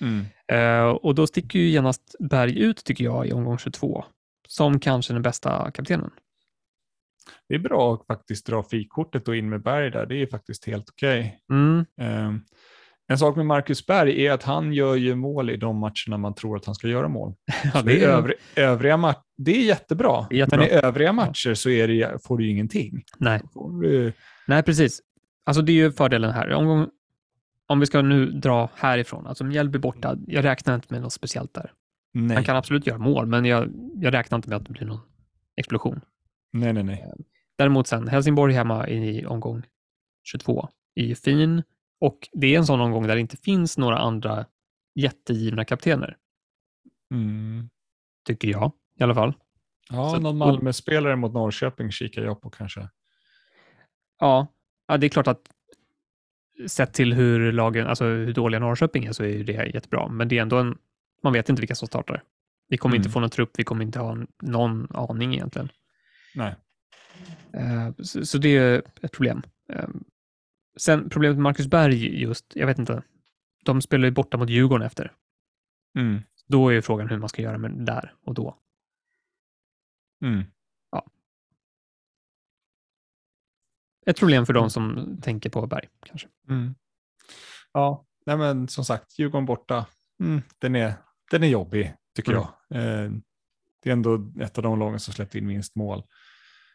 Mm. Eh, och då sticker ju genast Berg ut, tycker jag, i omgång 22, som kanske den bästa kaptenen. Det är bra att faktiskt dra frikortet och in med Berg där. Det är faktiskt helt okej. Mm, Ehm, en sak med Marcus Berg är att han gör ju mål i de matcherna man tror att han ska göra mål. ja, Det är, övri, övriga ma- det är jättebra, Det är jättebra. men i övriga matcher så det, får du ju ingenting. Nej. Du, Nej, precis. Alltså det är ju fördelen här. Omgång, om vi ska nu dra härifrån, alltså Mjällby borta, jag räknar inte med något speciellt där. Nej. Han kan absolut göra mål, men jag, jag räknar inte med att det blir någon explosion. nej, nej, nej. Däremot sen, Helsingborg hemma i omgång 22 är ju fin och det är en sån omgång där det inte finns några andra jättegivna kaptener, Mm. tycker jag i alla fall. Ja, Så- någon Malmö-spelare mot Norrköping kikar jag på kanske. Ja, ja, det är klart att sett till hur lagen, alltså hur dåliga Norrköping är så är ju det jättebra, men det är ändå en, man vet inte vilka som startar. Vi kommer inte Mm. få någon trupp, vi kommer inte ha någon aning egentligen. Nej. Eh, Så, så det är ett problem. Eh, Sen problemet med Marcus Berg just, jag vet inte, de spelar ju borta mot Djurgården efter. Mm. Då är ju frågan hur man ska göra med där och då. Mm. Ett problem för de som tänker på Berg, kanske. Mm. Ja, nej men som sagt, Djurgården borta, mm, den, är, den är jobbig tycker Mm. jag. Eh, det är ändå ett av de lagen som släppt in minst mål.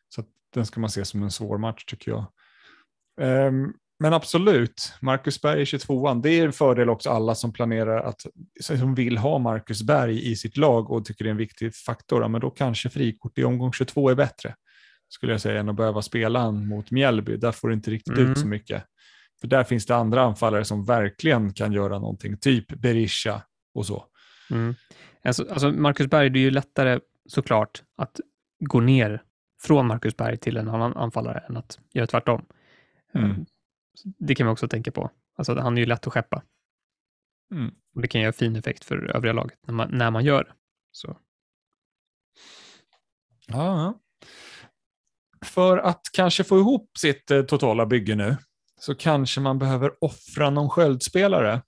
Så den ska man se som en svår match tycker jag. Ehm, men absolut, Marcus Berg i 22an, det är en fördel också alla som planerar att, som vill ha Marcus Berg i sitt lag och tycker det är en viktig faktor, ja, men då kanske frikort i omgång 22 är bättre. Skulle jag säga, än att behöva spela mot Mjällby. Där får du inte riktigt Mm. ut så mycket. För där finns det andra anfallare som verkligen kan göra någonting, typ Berisha och så. Mm. Alltså, alltså Marcus Berg, det är ju lättare såklart att gå ner från Marcus Berg till en annan anfallare än att göra tvärtom. Mm. Eh, Det kan man också tänka på. Alltså, han är ju lätt att skeppa. Mm. Och det kan göra fin effekt för övriga laget när man, när man gör det. Så. Ja, ja. För att kanske få ihop sitt eh, totala bygge nu så kanske man behöver offra någon sköldspelare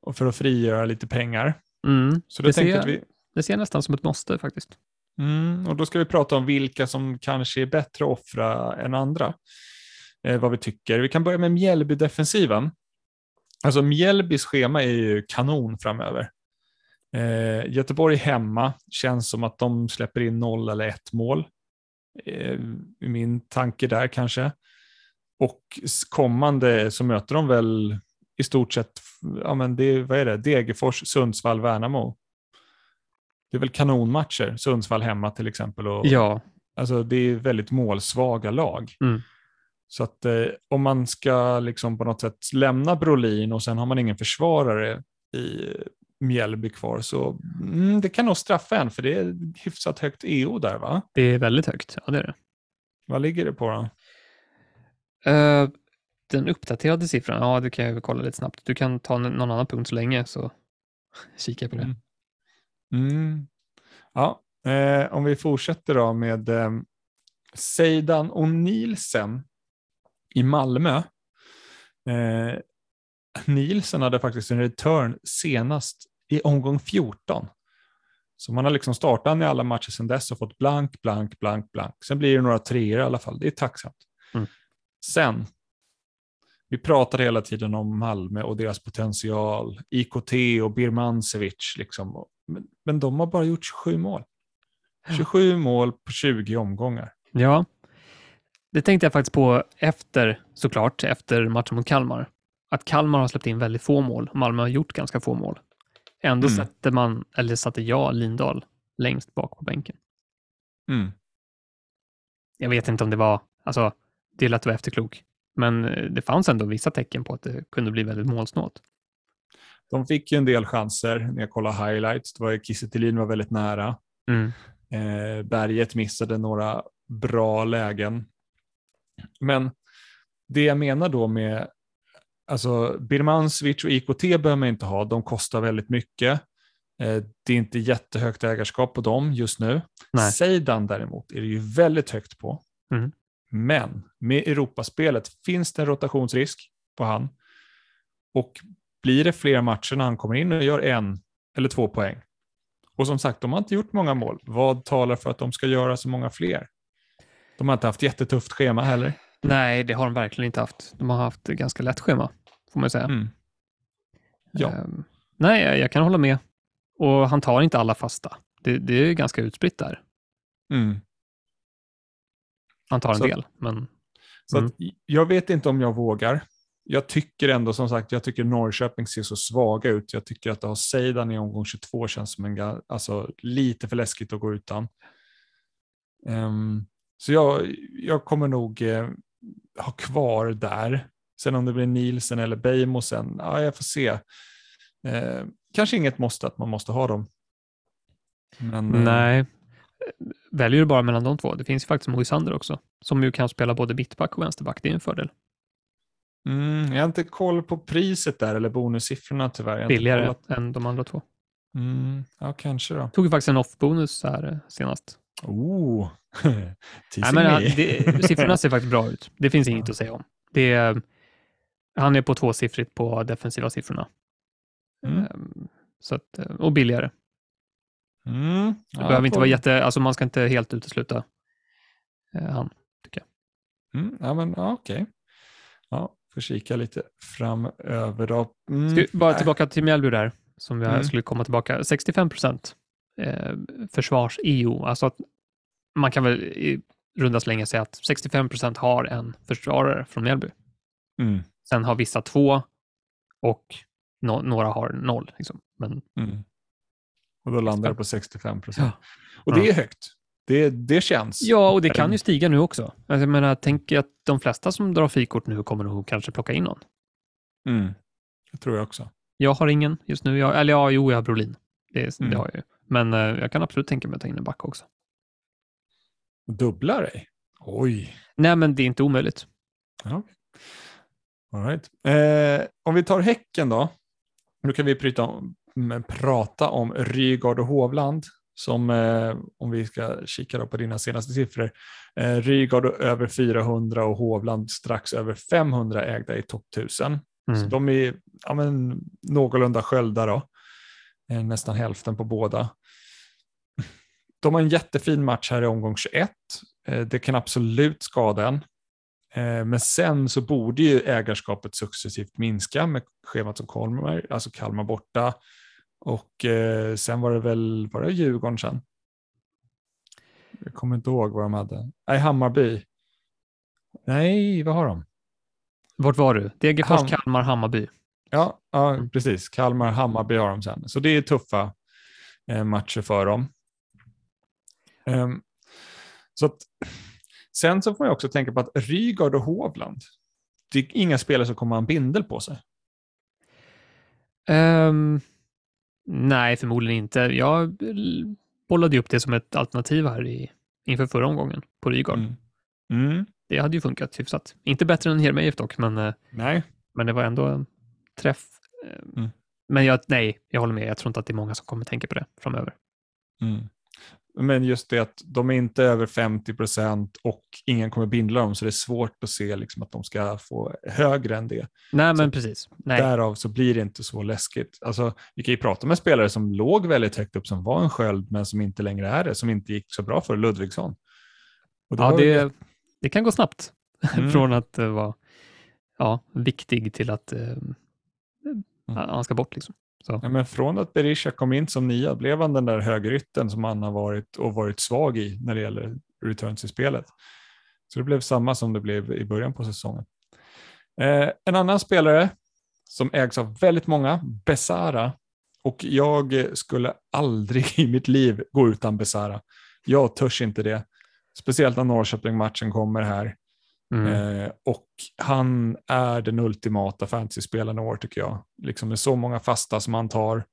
och för att frigöra lite pengar. Mm. Så Det tänkte ser- att vi, Det ser nästan som ett måste faktiskt. mm, och då ska vi prata om vilka som kanske är bättre att offra än andra. Eh, vad vi tycker. Vi kan börja med Mjällby-defensiven. Alltså Mjällbys schema är ju kanon framöver. Eh, Göteborg hemma känns som att de släpper in noll eller ett mål. Eh, min tanke där kanske. Och kommande så möter de väl i stort sett, ja men det, vad är det, Degerfors, Sundsvall, Värnamo. Det är väl kanonmatcher, Sundsvall hemma till exempel. Och, Ja, Alltså det är väldigt målsvaga lag. Mm. Så att eh, om man ska liksom på något sätt lämna Brolin och sen har man ingen försvarare i Mjällby kvar så mm, det kan nog straffa en för det är hyfsat högt EO där va? det är väldigt högt. Ja, det är det. Vad ligger det på då? Eh, den uppdaterade siffran, ja, det kan jag kolla lite snabbt. Du kan ta någon annan punkt så länge så kika på det. Mm. Mm. Ja, eh, om vi fortsätter då med eh, Seidan och Nielsen i Malmö. Eh, Nielsen hade faktiskt en return senast i omgång 14. Så man har liksom startat i alla matcher sedan dess och fått blank, blank, blank, blank. Sen blir det några treor i alla fall. Det är tacksamt. Mm. Sen, vi pratar hela tiden om Malmö och deras potential. IKT och Birmancevic. Liksom. Men, men de har bara gjort 27 mål. 27 mål på 20 omgångar. Ja, det tänkte jag faktiskt på efter, såklart, efter matchen mot Kalmar. Att Kalmar har släppt in väldigt få mål Malmö har gjort ganska få mål. Ändå Mm. sätter man, eller satte jag Lindahl längst bak på bänken. Mm. Jag vet inte om det var, alltså, det är lätt att vara efterklok, men eh, det fanns ändå vissa tecken på att det kunde bli väldigt målsnålt. De fick ju en del chanser när jag kollade highlights. Det var Kiese var väldigt nära. Mm. Eh, Berget missade några bra lägen. Men det jag menar då med, alltså Birmancevic och IKT behöver man inte ha, de kostar väldigt mycket. Eh, det är inte jättehögt ägarskap på dem just nu. Nej. Seidan däremot är det ju väldigt högt på. Mm. Men med Europaspelet finns det en rotationsrisk på han. Och blir det fler matcher när han kommer in och gör en eller två poäng. Och som sagt, de har inte gjort många mål. Vad talar för att de ska göra så många fler? De har inte haft jättetufft schema heller. Nej, det har de verkligen inte haft. De har haft ganska lätt schema, får man säga. Mm. Ja. Ehm, nej, jag, jag kan hålla med. Och han tar inte alla fasta. Det, det är ganska utspritt där. Mm. Han tar en Så- del, men Så Mm. jag vet inte om jag vågar. Jag tycker ändå som sagt, jag tycker Norrköping ser så svaga ut. Jag tycker att att ha Seidan i omgång 22 känns som en alltså, lite för läskigt att gå utan. Ehm, så jag, jag kommer nog eh, ha kvar där. Sen om det blir Nielsen eller Beijmo sen, ja, jag får se. Eh, kanske inget måste att man måste ha dem. Men, eh, nej. Väljer du bara mellan de två? Det finns ju faktiskt Moisander också, som ju kan spela både mittback och vänsterback. Det är en fördel. Mm, jag har inte koll på priset där eller bonussiffrorna tyvärr. Billigare än de andra två. Mm, ja, kanske då. Tog ju faktiskt en off-bonus här eh, senast. Oh, Nej, men, me. det, siffrorna ser faktiskt bra ut. Det finns inget att säga om. Det är, han är på tvåsiffrigt på defensiva siffrorna. Mm. Ehm, Så att, eh, och billigare. Mm, Det behöver inte vara jätte, alltså man ska inte helt utesluta eh, han. Mm, ja, men ja, okej. Ja, får kika lite framöver då. Mm, Ska, bara tillbaka till Mjällby där, som jag Mm. skulle komma tillbaka. 65 procent eh, försvars-EO, alltså att man kan väl i runda slängar säga att 65 procent har en försvarare från Mjällby. Mm, Sen har vissa två och no några har noll. Liksom. Men mm. Och då landar det på 65 procent. Ja. Och det är högt. Det, det känns. Ja, och det kan ju stiga nu också. Alltså, jag menar, tänk att de flesta som drar frikort nu kommer nog kanske plocka in någon. Mm, det tror jag också. Jag har ingen just nu. Jag, eller ja, jo, jag har Brolin. Det, Mm. det har jag ju. Men eh, jag kan absolut tänka mig att ta in en back också. Dubbla dig? Oj. Nej, men det är inte omöjligt. Ja. All right. eh, om vi tar Häcken då. Nu kan vi prata om, prata om Rygaard och Hovland. Som, eh, om vi ska kika på dina senaste siffror. Eh, Rygaard över 400 och Hovland strax över 500 ägda i topp 1000. Så Mm. de är ja, men, någorlunda sköljda då. Eh, nästan hälften på båda. De har en jättefin match här i omgång 21. Eh, det kan absolut skada en. Eh, men sen så borde ju ägarskapet successivt minska med schemat som Kalmar, alltså Kalmar borta. Och eh, sen var det väl, var det Djurgården sen? Jag kommer inte ihåg vad de hade. Nej, Hammarby. Nej, vad har de? Vart var du? Degerfors, Ham- Kalmar, Hammarby. Ja, ja precis. Kalmar, Hammarby har de sen. Så det är tuffa eh, matcher för dem. Ehm, så att, sen så får jag också tänka på att Rygaard och Hovland, det är inga spelare som kommer ha en bindel på sig. Ehm, nej, förmodligen inte. Jag bollade upp det som ett alternativ här i, inför förra omgången på Rygaard. Mm. Mm. Det hade ju funkat hyfsat. Inte bättre än Jeremejeff dock, men, eh, Nej. men det var ändå en träff. Eh, Mm. Men jag, nej, jag håller med. Jag tror inte att det är många som kommer tänka på det framöver. Mm. Men just det att de är inte över 50 procent och ingen kommer bindla dem, så det är svårt att se liksom att de ska få högre än det. Nej, Så men precis. Nej. Därav så blir det inte så läskigt. Alltså, vi kan ju prata med spelare som låg väldigt högt upp, som var en sköld, men som inte längre är det, som inte gick så bra för Ludvigsson. Och Ja, var ju- det, det kan gå snabbt. Mm. Från att uh, vara ja, viktig till att uh, Mm. han ska bort. Liksom. Ja, men från att Berisha kom in som nia blev han den där högerytten som han har varit och varit svag i när det gäller returns i spelet. Så det blev samma som det blev i början på säsongen. Eh, en annan spelare som ägs av väldigt många, Besara. Och jag skulle aldrig i mitt liv gå utan Besara. Jag törs inte det. Speciellt när Norrköping-matchen kommer här. Mm. Eh, och han är den ultimata fantasyspelaren i år tycker jag. Liksom med så många fasta som han tar.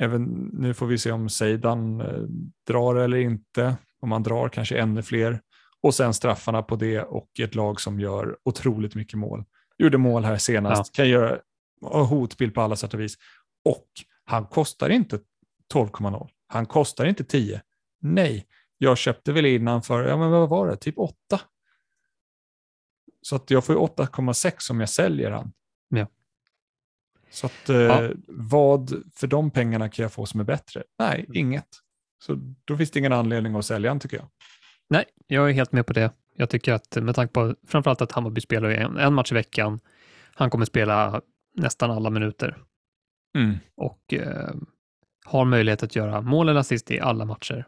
Även, nu får vi se om Seidan eh, drar eller inte. Om han drar kanske ännu fler. Och sen straffarna på det och ett lag som gör otroligt mycket mål. Gjorde mål här senast, kan göra hotbild på alla sätt och vis. Och han kostar inte 12,0. Han kostar inte 10. Nej, jag köpte väl innan för, ja men vad var det, typ 8. Så att jag får 8,6 om jag säljer han. Ja. Så att eh, Ja. vad för de pengarna kan jag få som är bättre? Nej, inget. Så då finns det ingen anledning att sälja han tycker jag. Nej, jag är helt med på det. Jag tycker att med tanke på framförallt att Hammarby spelar en, en match i veckan. Han kommer spela nästan alla minuter och eh, har möjlighet att göra mål eller assist i alla matcher.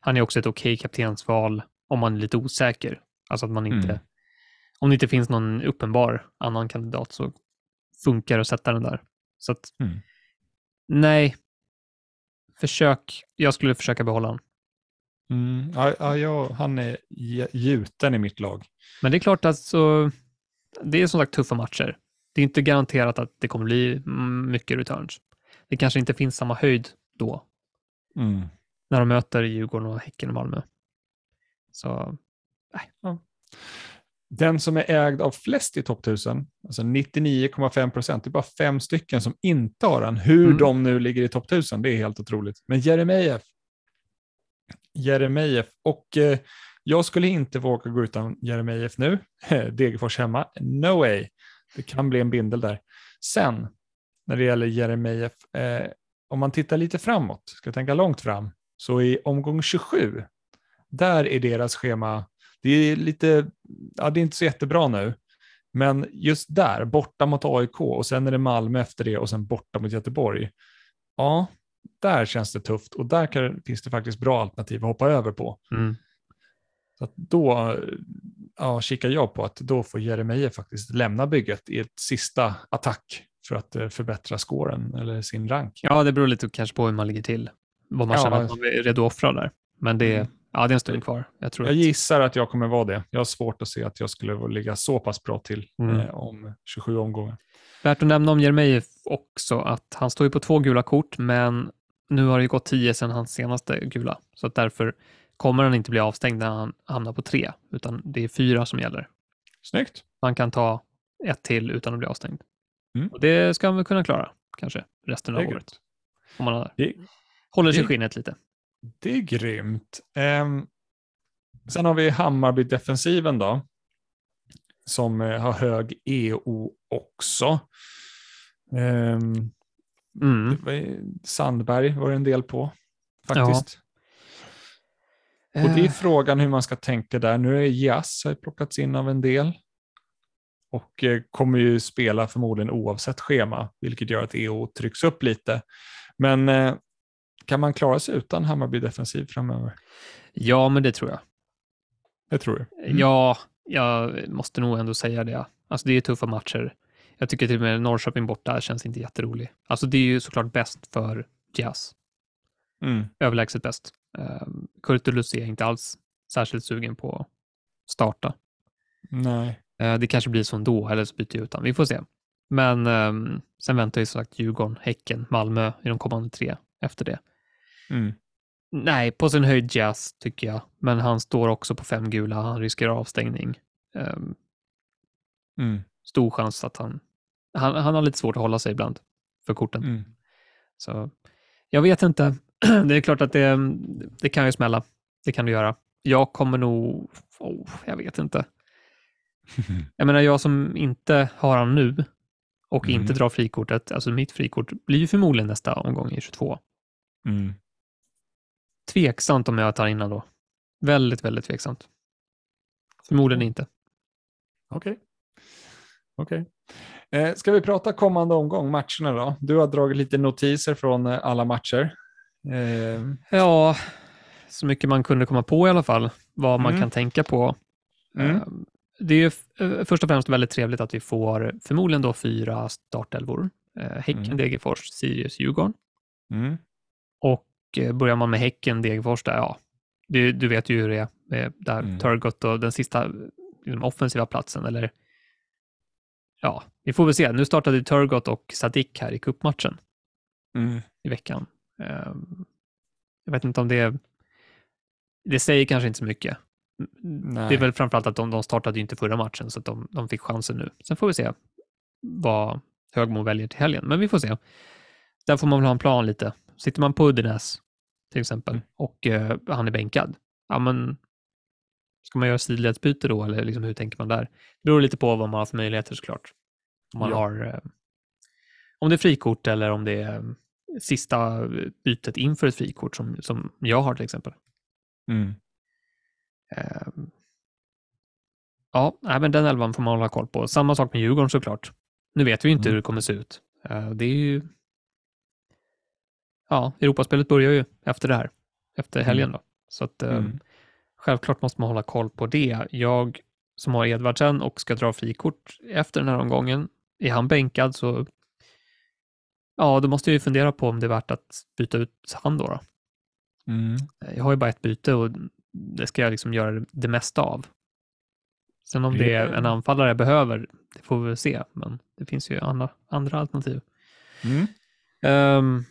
Han är också ett okej kaptensval om man är lite osäker. Alltså att man inte, Mm. Om det inte finns någon uppenbar annan kandidat så funkar det att sätta den där. Så att, Mm. nej, försök, jag skulle försöka behålla honom. Mm. Ja, ja, han är gjuten i mitt lag. Men det är klart att så, det är som sagt tuffa matcher. Det är inte garanterat att det kommer bli mycket returns. Det kanske inte finns samma höjd då, Mm. när de möter Djurgården och Häcken och Malmö. Så Den som är ägd av flest i topp 1000, alltså 99,5 procent, det är bara fem stycken som inte har den. Hur Mm. de nu ligger i topp 1000, det är helt otroligt. Men Jeremejeff, Jeremejeff och eh, jag skulle inte våga gå utan Jeremejeff nu. Degerfors hemma, no way. Det kan bli en bindel där. Sen, när det gäller Jeremejeff, eh, om man tittar lite framåt, ska tänka långt fram, så i omgång 27, där är deras schema, det är lite, ja det är inte så jättebra nu, men just där, borta mot AIK och sen är det Malmö efter det och sen borta mot Göteborg. Ja, där känns det tufft och där kan, finns det faktiskt bra alternativ att hoppa över på. mm, Så då ja, kikar jag på att då får Jeremejeff faktiskt lämna bygget i ett sista attack för att eh, förbättra scoren eller sin rank. ja, det beror lite kanske på hur man ligger till. Vad man Ja. känner att man är redo att offra där. Men det, Mm. Ja, det är en stund kvar. Jag tror Jag att, gissar att jag kommer vara det. Jag har svårt att se att jag skulle ligga så pass bra till Mm. eh, om 27 omgångar. Värt att nämna om Jeremejeff också att han står ju på två gula kort, men nu har det ju gått tio sedan hans senaste gula, så att därför kommer han inte bli avstängd när han hamnar på tre, utan det är fyra som gäller. Snyggt. Han kan ta ett till utan att bli avstängd. Mm. Och det ska han väl kunna klara, kanske, resten av året. Om man har, Det, håller sig i skinnet lite. Det är grymt. Ehm, sen har vi Hammarby-defensiven då, som eh, har hög EO också. Ehm, Mm. Sandberg var det en del på, faktiskt. Och det är Eh, frågan hur man ska tänka där. Nu är Jas har plockats in av en del. Och eh, kommer ju spela förmodligen oavsett schema, vilket gör att EO trycks upp lite. Men kan man klara sig utan Hammarby defensiv framöver? Ja, men det tror jag. Det tror jag. Mm. Ja, jag måste nog ändå säga det. Alltså det är tuffa matcher. Jag tycker till och med Norrköping borta känns inte jätterolig. Alltså det är ju såklart bäst för Jazz. Mm. Överlägset bäst. Um, Kurtulus är inte alls särskilt sugen på att starta. Nej. Eh, det kanske blir så ändå, eller så byter jag ut. Vi får se. Men ehm, sen väntar ju som sagt Djurgården, Häcken, Malmö i de kommande tre efter det. Mm. Nej, på sin höjd Jazz tycker jag. Men han står också på fem gula. Han riskerar avstängning. Ehm, Mm. stor chans att han, han... Han har lite svårt att hålla sig ibland för korten. Mm. Så jag vet inte. Det är klart att det, det kan ju smälla. Det kan det göra. Jag kommer nog... Oh, jag vet inte. Jag menar, jag som inte har han nu och Mm. inte drar frikortet, alltså mitt frikort blir ju förmodligen nästa omgång i 22. Mm. Tveksamt om jag tar in då. Väldigt, väldigt tveksamt. Förmodligen inte. Okej. Okej. Eh, ska vi prata kommande omgång, matcherna då? Du har dragit lite notiser från eh, alla matcher. Eh, Ja, så mycket man kunde komma på i alla fall, vad man Mm. kan tänka på. Mm. Eh, Det är ju eh, först och främst väldigt trevligt att vi får förmodligen då fyra startelvor. Eh, Häcken, Mm. Degerfors, Sirius, Djurgården. mm. Och eh, börjar man med Häcken, Degerfors, där, ja, du, du vet ju hur det är med där Mm. Turgott och den sista liksom, offensiva platsen, eller ja, vi får väl se. Nu startade Turgott och Sadik här i cupmatchen Mm. i veckan. Ehm, Jag vet inte om det... Det säger kanske inte så mycket. Nej. Det är väl framförallt att de, de startade inte förra matchen, så att de, de fick chansen nu. Sen får vi se vad Högmo väljer till helgen, men vi får se. Där får man väl ha en plan lite. Sitter man på Uddenäs, till exempel, Mm. och eh, han är bänkad, ja men ska man göra sidledsbyte då, eller liksom, hur tänker man där? Det beror lite på vad man har för möjligheter såklart. Om man Ja. har eh, om det är frikort eller om det är eh, sista bytet inför ett frikort som, som jag har till exempel. Mm. Ehm, Ja, men den elvan får man hålla koll på. Samma sak med Djurgården såklart. Nu vet vi inte Mm. hur det kommer se ut. Eh, Det är ju... Ja, Europaspelet börjar ju efter det här. Efter helgen då. Så att eh, Mm. självklart måste man hålla koll på det. Jag som har Edvardsen och ska dra frikort efter den här omgången, är han bänkad så ja, då måste jag ju fundera på om det är värt att byta ut han då. då. Mm. Jag har ju bara ett byte och det ska jag liksom göra det mesta av. Sen om det är en anfallare jag behöver, det får vi väl se, men det finns ju andra, andra alternativ. Mm. Um,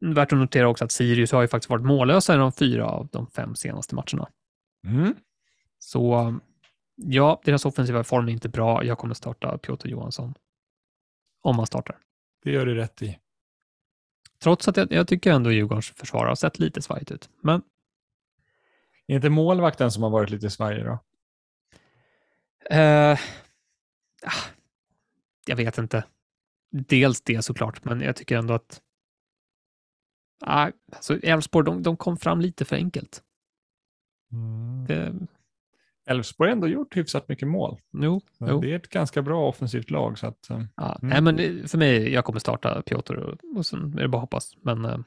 värt att notera också att Sirius har ju faktiskt varit mållösa i de fyra av de fem senaste matcherna. Mm. Så ja, deras offensiva form är inte bra. Jag kommer starta Piotr Johansson. Om han startar. Det gör du rätt i. Trots att jag, jag tycker ändå Djurgårdens försvar har sett lite svajigt ut. Men Är inte målvakten som har varit lite svajig då? Eh, ah, jag vet inte. Dels det såklart, men jag tycker ändå att ah, alltså Elfsborg, de, de kom fram lite för enkelt. Mm. Elfsborg har ändå gjort hyfsat mycket mål. jo, jo. Det är ett ganska bra offensivt lag. Så att, eh, Ja, Mm. Nej, men det- för mig, jag kommer starta Piotr och, och sen är det bara att hoppas. Men eh,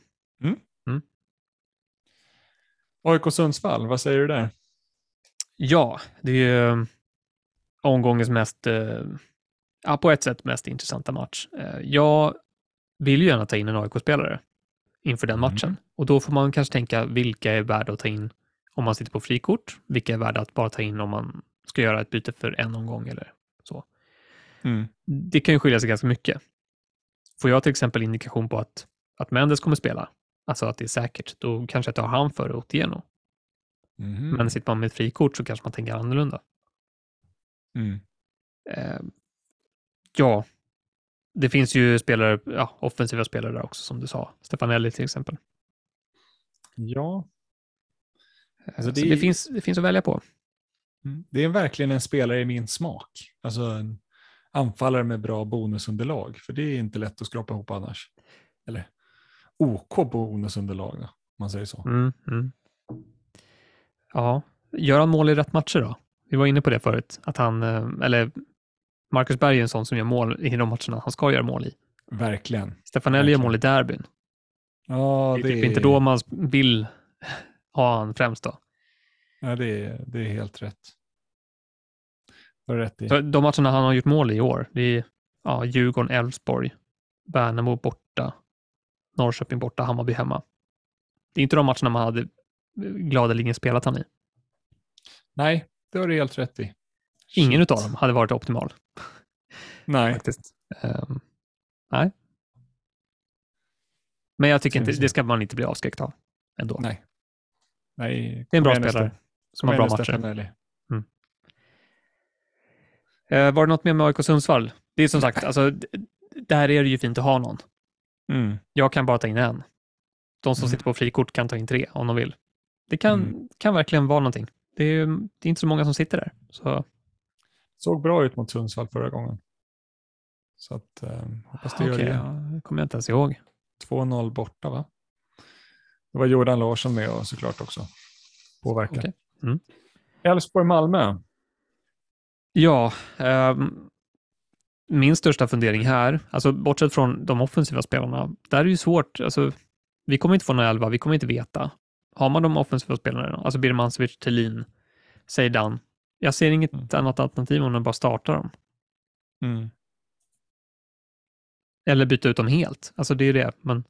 AIK Sundsvall, vad säger du där? ja, det är ju eh, omgångens mest, eh, ja, på ett sätt mest intressanta match. Eh, jag vill ju gärna ta in en AIK-spelare inför den Mm. matchen. Och då får man kanske tänka vilka är värda att ta in om man sitter på frikort? Vilka är värda att bara ta in om man ska göra ett byte för en omgång eller så? Mm. Det kan ju skilja sig ganska mycket. Får jag till exempel indikation på att, att Mendes kommer spela, alltså att det är säkert, då kanske jag tar han före Otieno. Mhm. Men sitter man med ett frikort så kanske man tänker annorlunda. Mm. Eh, ja, det finns ju spelare, ja, offensiva spelare där också som du sa. Stefanelli till exempel. Ja, Eh, Alltså, så det det, finns, det finns att välja på. Mm. det är verkligen en spelare i min smak. Alltså en anfallare med bra bonusunderlag. För det är inte lätt att skrapa ihop annars. Eller OK bonusunderlag, om man säger så. Mm, mm. Ja, gör han mål i rätt matcher då? Vi var inne på det förut, att han, eh, eller Marcus Berg är en sån som gör mål i de matcherna han ska göra mål i. Verkligen. Stefanelli gör mål i derbyn. Ja, det är typ inte då man vill ha han främst då. Ja, det är, det är helt rätt. Har rätt i. Så de matcherna han har gjort mål i år, det är ja, Djurgården, Elfsborg, Värnamo borta, Norrköping borta, Hammarby hemma. Det är inte de matcherna man hade gladeligen spelat han i. Nej, det har du helt rätt i. Ingen utav dem hade varit optimal Nej. faktiskt. Ehm, nej. Men jag tycker inte, det ska man inte bli avskräckt av ändå. Nej. Nej. Det är en bra spelare som har bra matcher. Stefanelli. Eh, var det något mer med AIK Sundsvall? Det är som sagt, alltså, där är det ju fint att ha någon. Mm. Jag kan bara ta in en. De som Mm. sitter på frikort kan ta in tre om de vill. Det kan, Mm. kan verkligen vara någonting. Det är, det är inte så många som sitter där. Så, Såg bra ut mot Sundsvall förra gången. Så att, eh, hoppas det gör okej, det. ja, det kommer jag inte ens ihåg. 2-0 borta va? Det var Jordan Larsson med och såklart också. Påverkar. Okej. Mm. Elfsborg-Malmö. Ja, ehm, min största fundering här, alltså bortsett från de offensiva spelarna, där är det ju svårt. Alltså, vi kommer inte få några elva, vi kommer inte veta. Har man de offensiva spelarna, alltså Birmancevic, Thelin, Zeidan, jag ser inget Mm. annat alternativ om de bara startar dem. Mm. Eller byta ut dem helt. Alltså det är ju det. Men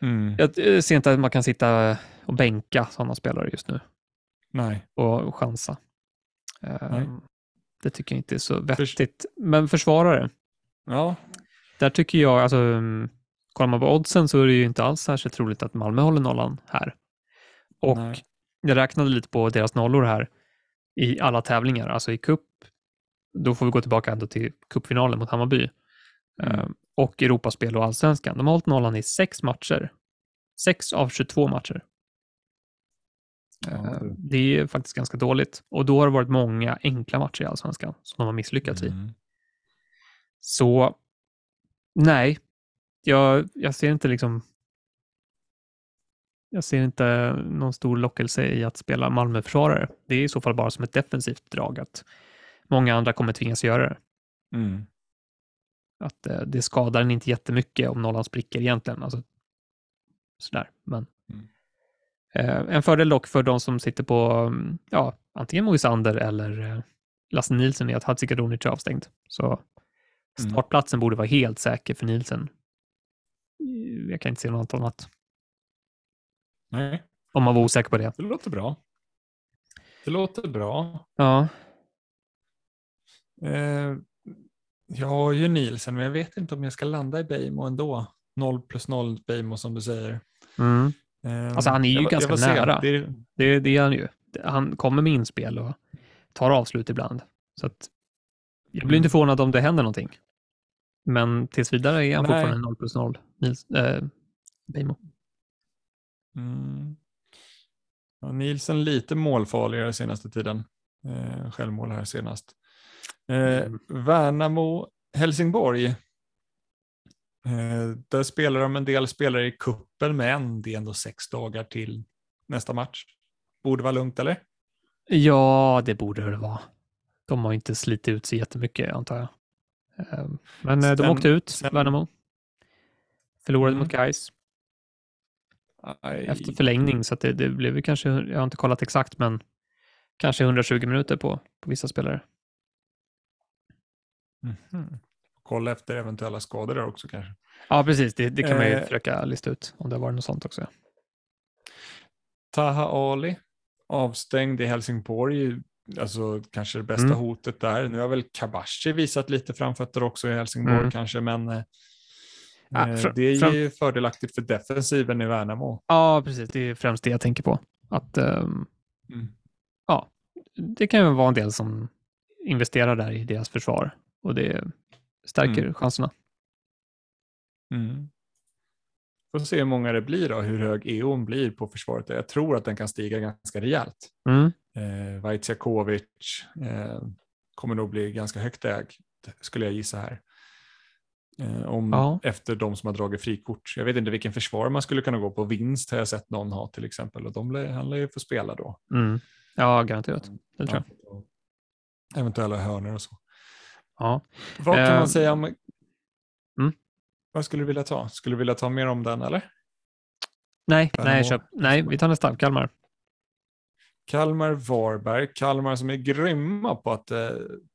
Mm. jag eh, ser inte att man kan sitta och bänka sådana spelare just nu Nej. och chansa. Nej. Ehm, Det tycker jag inte är så vettigt. Men försvarare, Ja. där tycker jag, alltså, mm, kollar man på oddsen så är det ju inte alls särskilt troligt att Malmö håller nollan här. Och Nej. jag räknade lite på deras nollor här i alla tävlingar, alltså i cup. Då får vi gå tillbaka ändå till cupfinalen mot Hammarby. Mm. Eh, och Europaspel och Allsvenskan. De har hållit nollan i sex matcher. Sex av 22 matcher. Ja, Eh, du. Det är faktiskt ganska dåligt. Och då har det varit många enkla matcher i Allsvenskan som de har misslyckats i. Mm. Så nej, jag, jag ser inte liksom jag ser inte någon stor lockelse i att spela Malmöförsvarare. Det är i så fall bara som ett defensivt drag att många andra kommer tvingas göra det. Mm. Att eh, det skadar en inte jättemycket om nollan spricker egentligen. Alltså, sådär, men Mm. eh, en fördel dock för de som sitter på mm, ja, antingen Moisander eller eh, Lasse Nilsson är att Hadzikadunic är avstängd. Så Mm. startplatsen borde vara helt säker för Nilsen. Jag kan inte se något annat. Nej, Om man var osäker på det. det låter bra. Det låter bra. Ja, Eh, jag har ju Nielsen, men jag vet inte om jag ska landa i Beijmo ändå. 0 plus 0 Beijmo som du säger. mm. Eh, Alltså, han är ju jag- jag ganska se. nära. Det är, det, det är han ju. Han kommer med inspel och tar avslut ibland. Så att jag blir Mm. inte förvånad om det händer någonting. Men tills vidare är han Nej. fortfarande 0 plus 0. Nils, eh, Beijmo. Mm. ja, Nielsen lite målfarligare senaste tiden. Eh, självmål här senast. Eh, Mm. Värnamo, Helsingborg. Eh, där spelar de en del spelare i kuppen men det är ändå sex dagar till nästa match. Borde vara lugnt eller? Ja, det borde det vara. De har inte slitit ut sig jättemycket, antar jag. Eh, Men eh, de Sen- åkte ut, sen- Värnamo. Förlorade Mm. mot Gais Aj. efter förlängning, så att det, det blev ju kanske, jag har inte kollat exakt, men kanske 120 minuter på, på vissa spelare. Mhm. Kolla efter eventuella skador där också kanske. Ja, precis. Det, det kan man ju Eh. försöka lista ut om det var något sånt också. Taha Ali, avstängd i Helsingborg, alltså kanske det bästa Mm. hotet där. Nu har väl Kabashi visat lite framfötter också i Helsingborg Mm. kanske, men eh, Ja, eh, det är ju fördelaktigt för defensiven i Värnamo. Ja, precis. Det är främst det jag tänker på. Att ehm, Mm. det kan ju vara en del som investerar där i deras försvar och det stärker Mm. chanserna. Mm. Får se hur många det blir då, hur hög EON blir på försvaret. Jag tror att den kan stiga ganska rejält. Mm. Eh, Vaitsiakovic eh, kommer nog bli ganska högt ägd, skulle jag gissa här. Eh, om, Ja. Efter de som har dragit frikort. Jag vet inte vilken försvar man skulle kunna gå på. Vinst har jag sett någon ha till exempel och de han lär ju få spela då. Mm. Ja, garanterat. Det tror jag. Ja. Eventuella hörnor och så. Ja. Vad kan Eh, man säga om... mm. Vad skulle du vilja ta? Skulle du vilja ta mer om den eller? Nej, Värnamo. nej, köp. nej, vi tar nästa. Kalmar. Kalmar, Varberg. Kalmar som är grymma på att eh,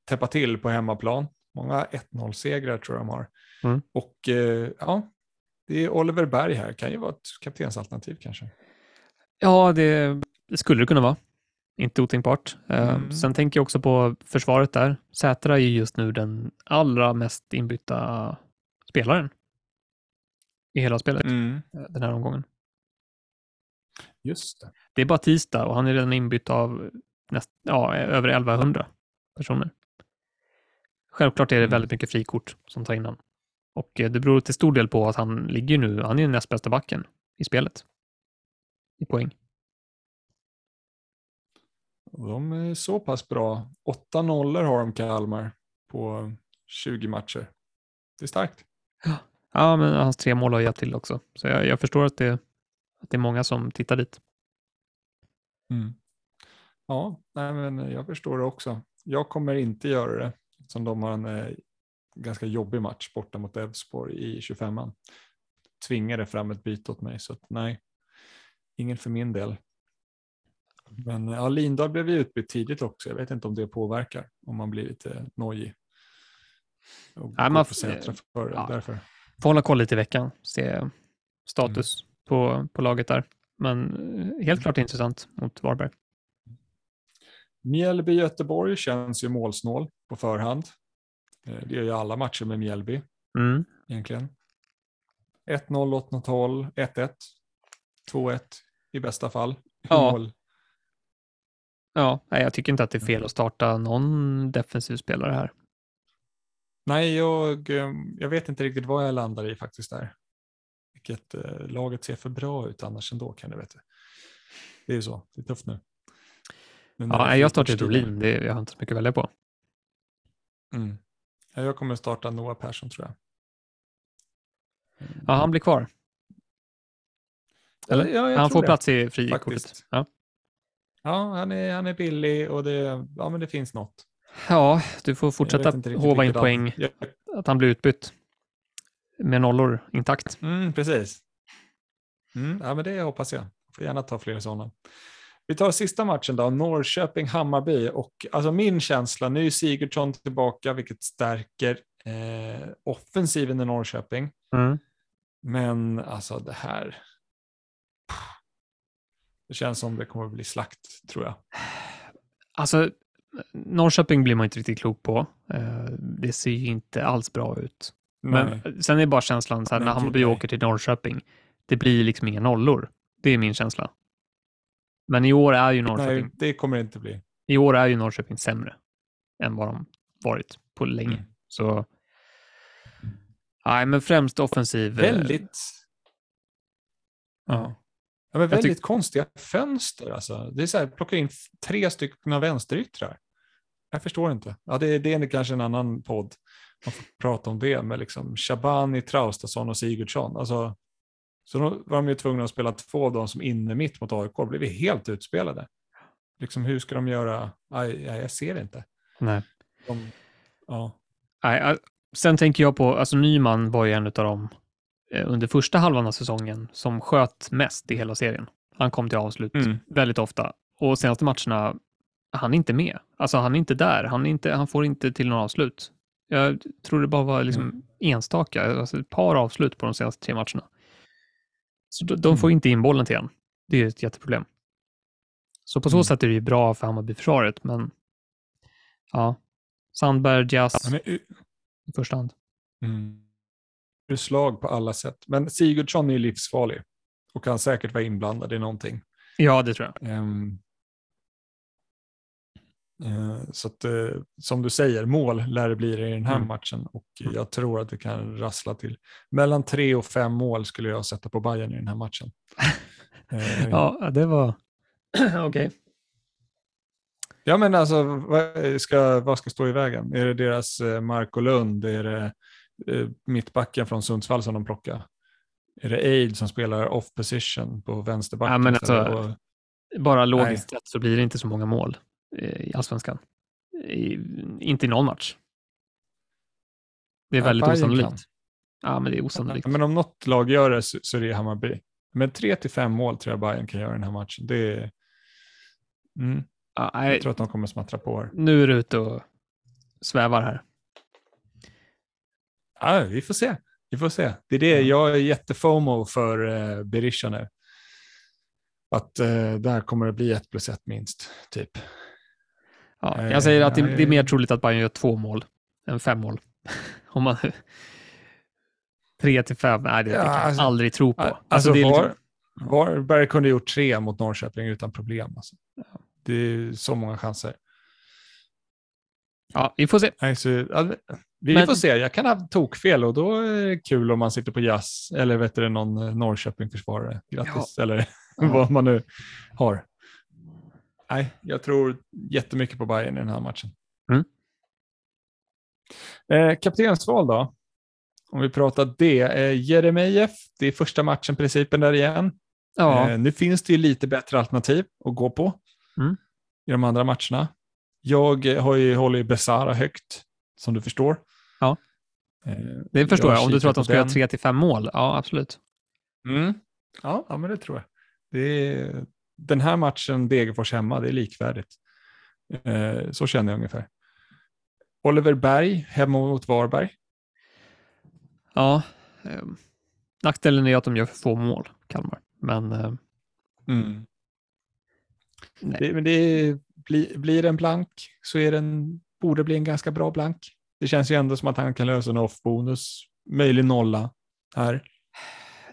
täppa till på hemmaplan. Många 1-0-segrar tror jag de har. Mm. Och eh, ja, det är Oliver Berg här. Kan ju vara ett kaptensalternativ kanske. Ja, det, det skulle det kunna vara. Inte otänkbart. Eh, Mm. Sen tänker jag också på försvaret där. Sätra är ju just nu den allra mest inbytta spelaren i hela spelet Mm. eh, den här omgången. Just det. Det är bara tisdag och han är redan inbytt av näst, ja, över 1100 personer. Självklart är det Mm. väldigt mycket frikort som tar in honom. Och eh, det beror till stor del på att han ligger nu, han är den näst bästa backen i spelet. I poäng. De är så pass bra. 8 nollor har de Kalmar på 20 matcher. Det är starkt. Ja, men hans tre mål har hjälpt till också. Så jag, jag förstår att det, att det är många som tittar dit. Mm. Ja, nej, men jag förstår det också. Jag kommer inte göra det som de har en eh, ganska jobbig match borta mot Elfsborg i 25an. Tvingade fram ett byte åt mig så att nej, ingen för min del. Men ja, Lindahl blev ju utbytt tidigt också. Jag vet inte om det påverkar om man blir lite nojig. Och Nej, man på f- Sätra för, ja. därför. Får hålla koll lite i veckan, se status Mm. på, på laget där. Men eh, helt klart intressant mot Varberg. Mjällby-Göteborg känns ju målsnål på förhand. Eh, Det gör ju alla matcher med Mjällby Mm. egentligen. 1-0 åt något håll, 1-1, 2-1 i bästa fall. Ja. Mål. Ja, nej, jag tycker inte att det är fel att starta någon defensiv spelare här. Nej, jag, eh, jag vet inte riktigt vad jag landar i faktiskt där. Vilket eh, laget ser för bra ut annars ändå kan du veta. Det är ju så, det är tufft nu. När Ja, är jag startar. Brolin, jag har inte så mycket att välja på. Mm. Ja, jag kommer starta Noah Persson tror jag. Ja, han blir kvar. Eller, ja, jag han får det, plats i frikortet. Ja. Ja, han är, han är billig och det, ja, men det finns något. ja, du får Jag fortsätta hova in poäng, av- Ja, att han blir utbytt med nollor intakt. Mm, precis. Mm, ja, men det hoppas jag. Får gärna ta fler sådana. Vi tar sista matchen då, Norrköping-Hammarby. Och alltså min känsla, nu är Sigurdsson tillbaka, vilket stärker eh, offensiven i Norrköping. Mm. Men alltså det här. Det känns som det kommer att bli slakt, tror jag. Alltså, Norrköping blir man inte riktigt klok på. Eh, Det ser ju inte alls bra ut. Nej. Men sen är bara känslan så här, när Hammarby åker till Norrköping, det blir liksom inga nollor. Det är min känsla. Men i år är ju Norrköping, Nej, det kommer det inte bli. i år är ju Norrköping sämre än vad de varit på länge. Mm. Så, nej, men främst offensiv. eh, Väldigt. Ja. Ja, men väldigt konstiga fönster. Alltså. Det är så här, plocka in tre stycken vänsteryttrar. Jag förstår inte. Ja, det, det är kanske en annan podd. Man får prata om det med liksom Shabani, Traustason och Sigurdsson. Alltså, så då var de ju tvungna att spela två av dem som inne mitt mot AIK. Blev helt utspelade. Liksom, hur ska de göra? Aj, aj, jag ser det inte. Nej. De, ja. Nej, eh, sen tänker jag på, alltså Nyman var ju en av dem eh, under första halvan av säsongen som sköt mest i hela serien. Han kom till avslut Mm. väldigt ofta och senaste matcherna, han är inte med. Alltså han är inte där, han, är inte, han får inte till några avslut. Jag tror det bara var liksom Mm. enstaka, alltså ett par avslut på de senaste tre matcherna. Så de, de Mm. får inte in bollen till han. Det är ett jätteproblem. Så på så Mm. sätt är det ju bra för Hammarby-försvaret, men ja, Sandberg, är u- i första hand. Mm. Slag på alla sätt. Men Sigurdsson är ju livsfarlig och kan säkert vara inblandad i någonting. Ja, det tror jag. Eh, så att, eh, som du säger, mål lär det bli i den här Mm. matchen och jag tror att det kan rassla till. Mellan tre och fem mål skulle jag sätta på Bayern i den här matchen. Eh, Ja, det var... Okej. Ja, men alltså, vad ska, vad ska stå i vägen? Är det deras eh, Marco Lund? Är det eh, mittbacken från Sundsvall som de plockar? Är det Aid som spelar off position på vänsterbacken? Ja, men alltså, Och- Bara logiskt sett så blir det inte så många mål eh, i allsvenskan. I, inte i någon match. Det är Ja, väldigt Bayern osannolikt. kan. Ja, men det är osannolikt. Men om något lag gör det så, så är det Hammarby. Men tre till fem mål tror jag Bayern kan göra i den här matchen. Det är, mm, Ja, jag nej, tror att de kommer smattra på här. nu är du ute och svävar här. Ja, vi får se. Vi får se. Det är det, Ja. jag är jättefomo för eh, Berisha nu. Att eh, där kommer det bli ett plus ett minst, typ. Ja, Eh, jag säger att det, det är mer troligt att Bayern gör två mål än fem mål. Om man... Tre till fem, nej det, det Ja, kan jag alltså- aldrig tro på. Alltså, Alltså, det var, liksom, Varberg kunde gjort tre mot Norrköping utan problem. Alltså. Det är så många chanser. ja, vi får se. Nej, så, ja, vi Men- får se, jag kan ha tokfel och då är det kul om man sitter på jazz eller vet du, någon eh, Norrköping-försvarare. Grattis, eller vad man nu har. Nej, jag tror jättemycket på Bayern i den här matchen. Mm. Eh, kaptensval då? Om vi pratar det. Eh, Jeremejeff, det är första matchen principen där igen. Ja, Eh, nu finns det ju lite bättre alternativ att gå på Mm. i de andra matcherna. Jag eh, har ju hållit Besara högt, som du förstår. Ja. Eh, det förstår jag. Om du tror att de ska göra den. tre till fem mål, ja absolut. Mm. Ja, ja, men det tror jag. Det är, den här matchen, Degerfors hemma, det är likvärdigt. Eh, så känner jag ungefär. Oliver Berg hemma mot Varberg. Ja, eh, nackdelen är att de gör för få mål, Kalmar. Men eh, Mm. Det, men det blir, blir en blank så är den, borde bli en ganska bra blank. Det känns ju ändå som att han kan lösa en off-bonus, möjlig nolla här.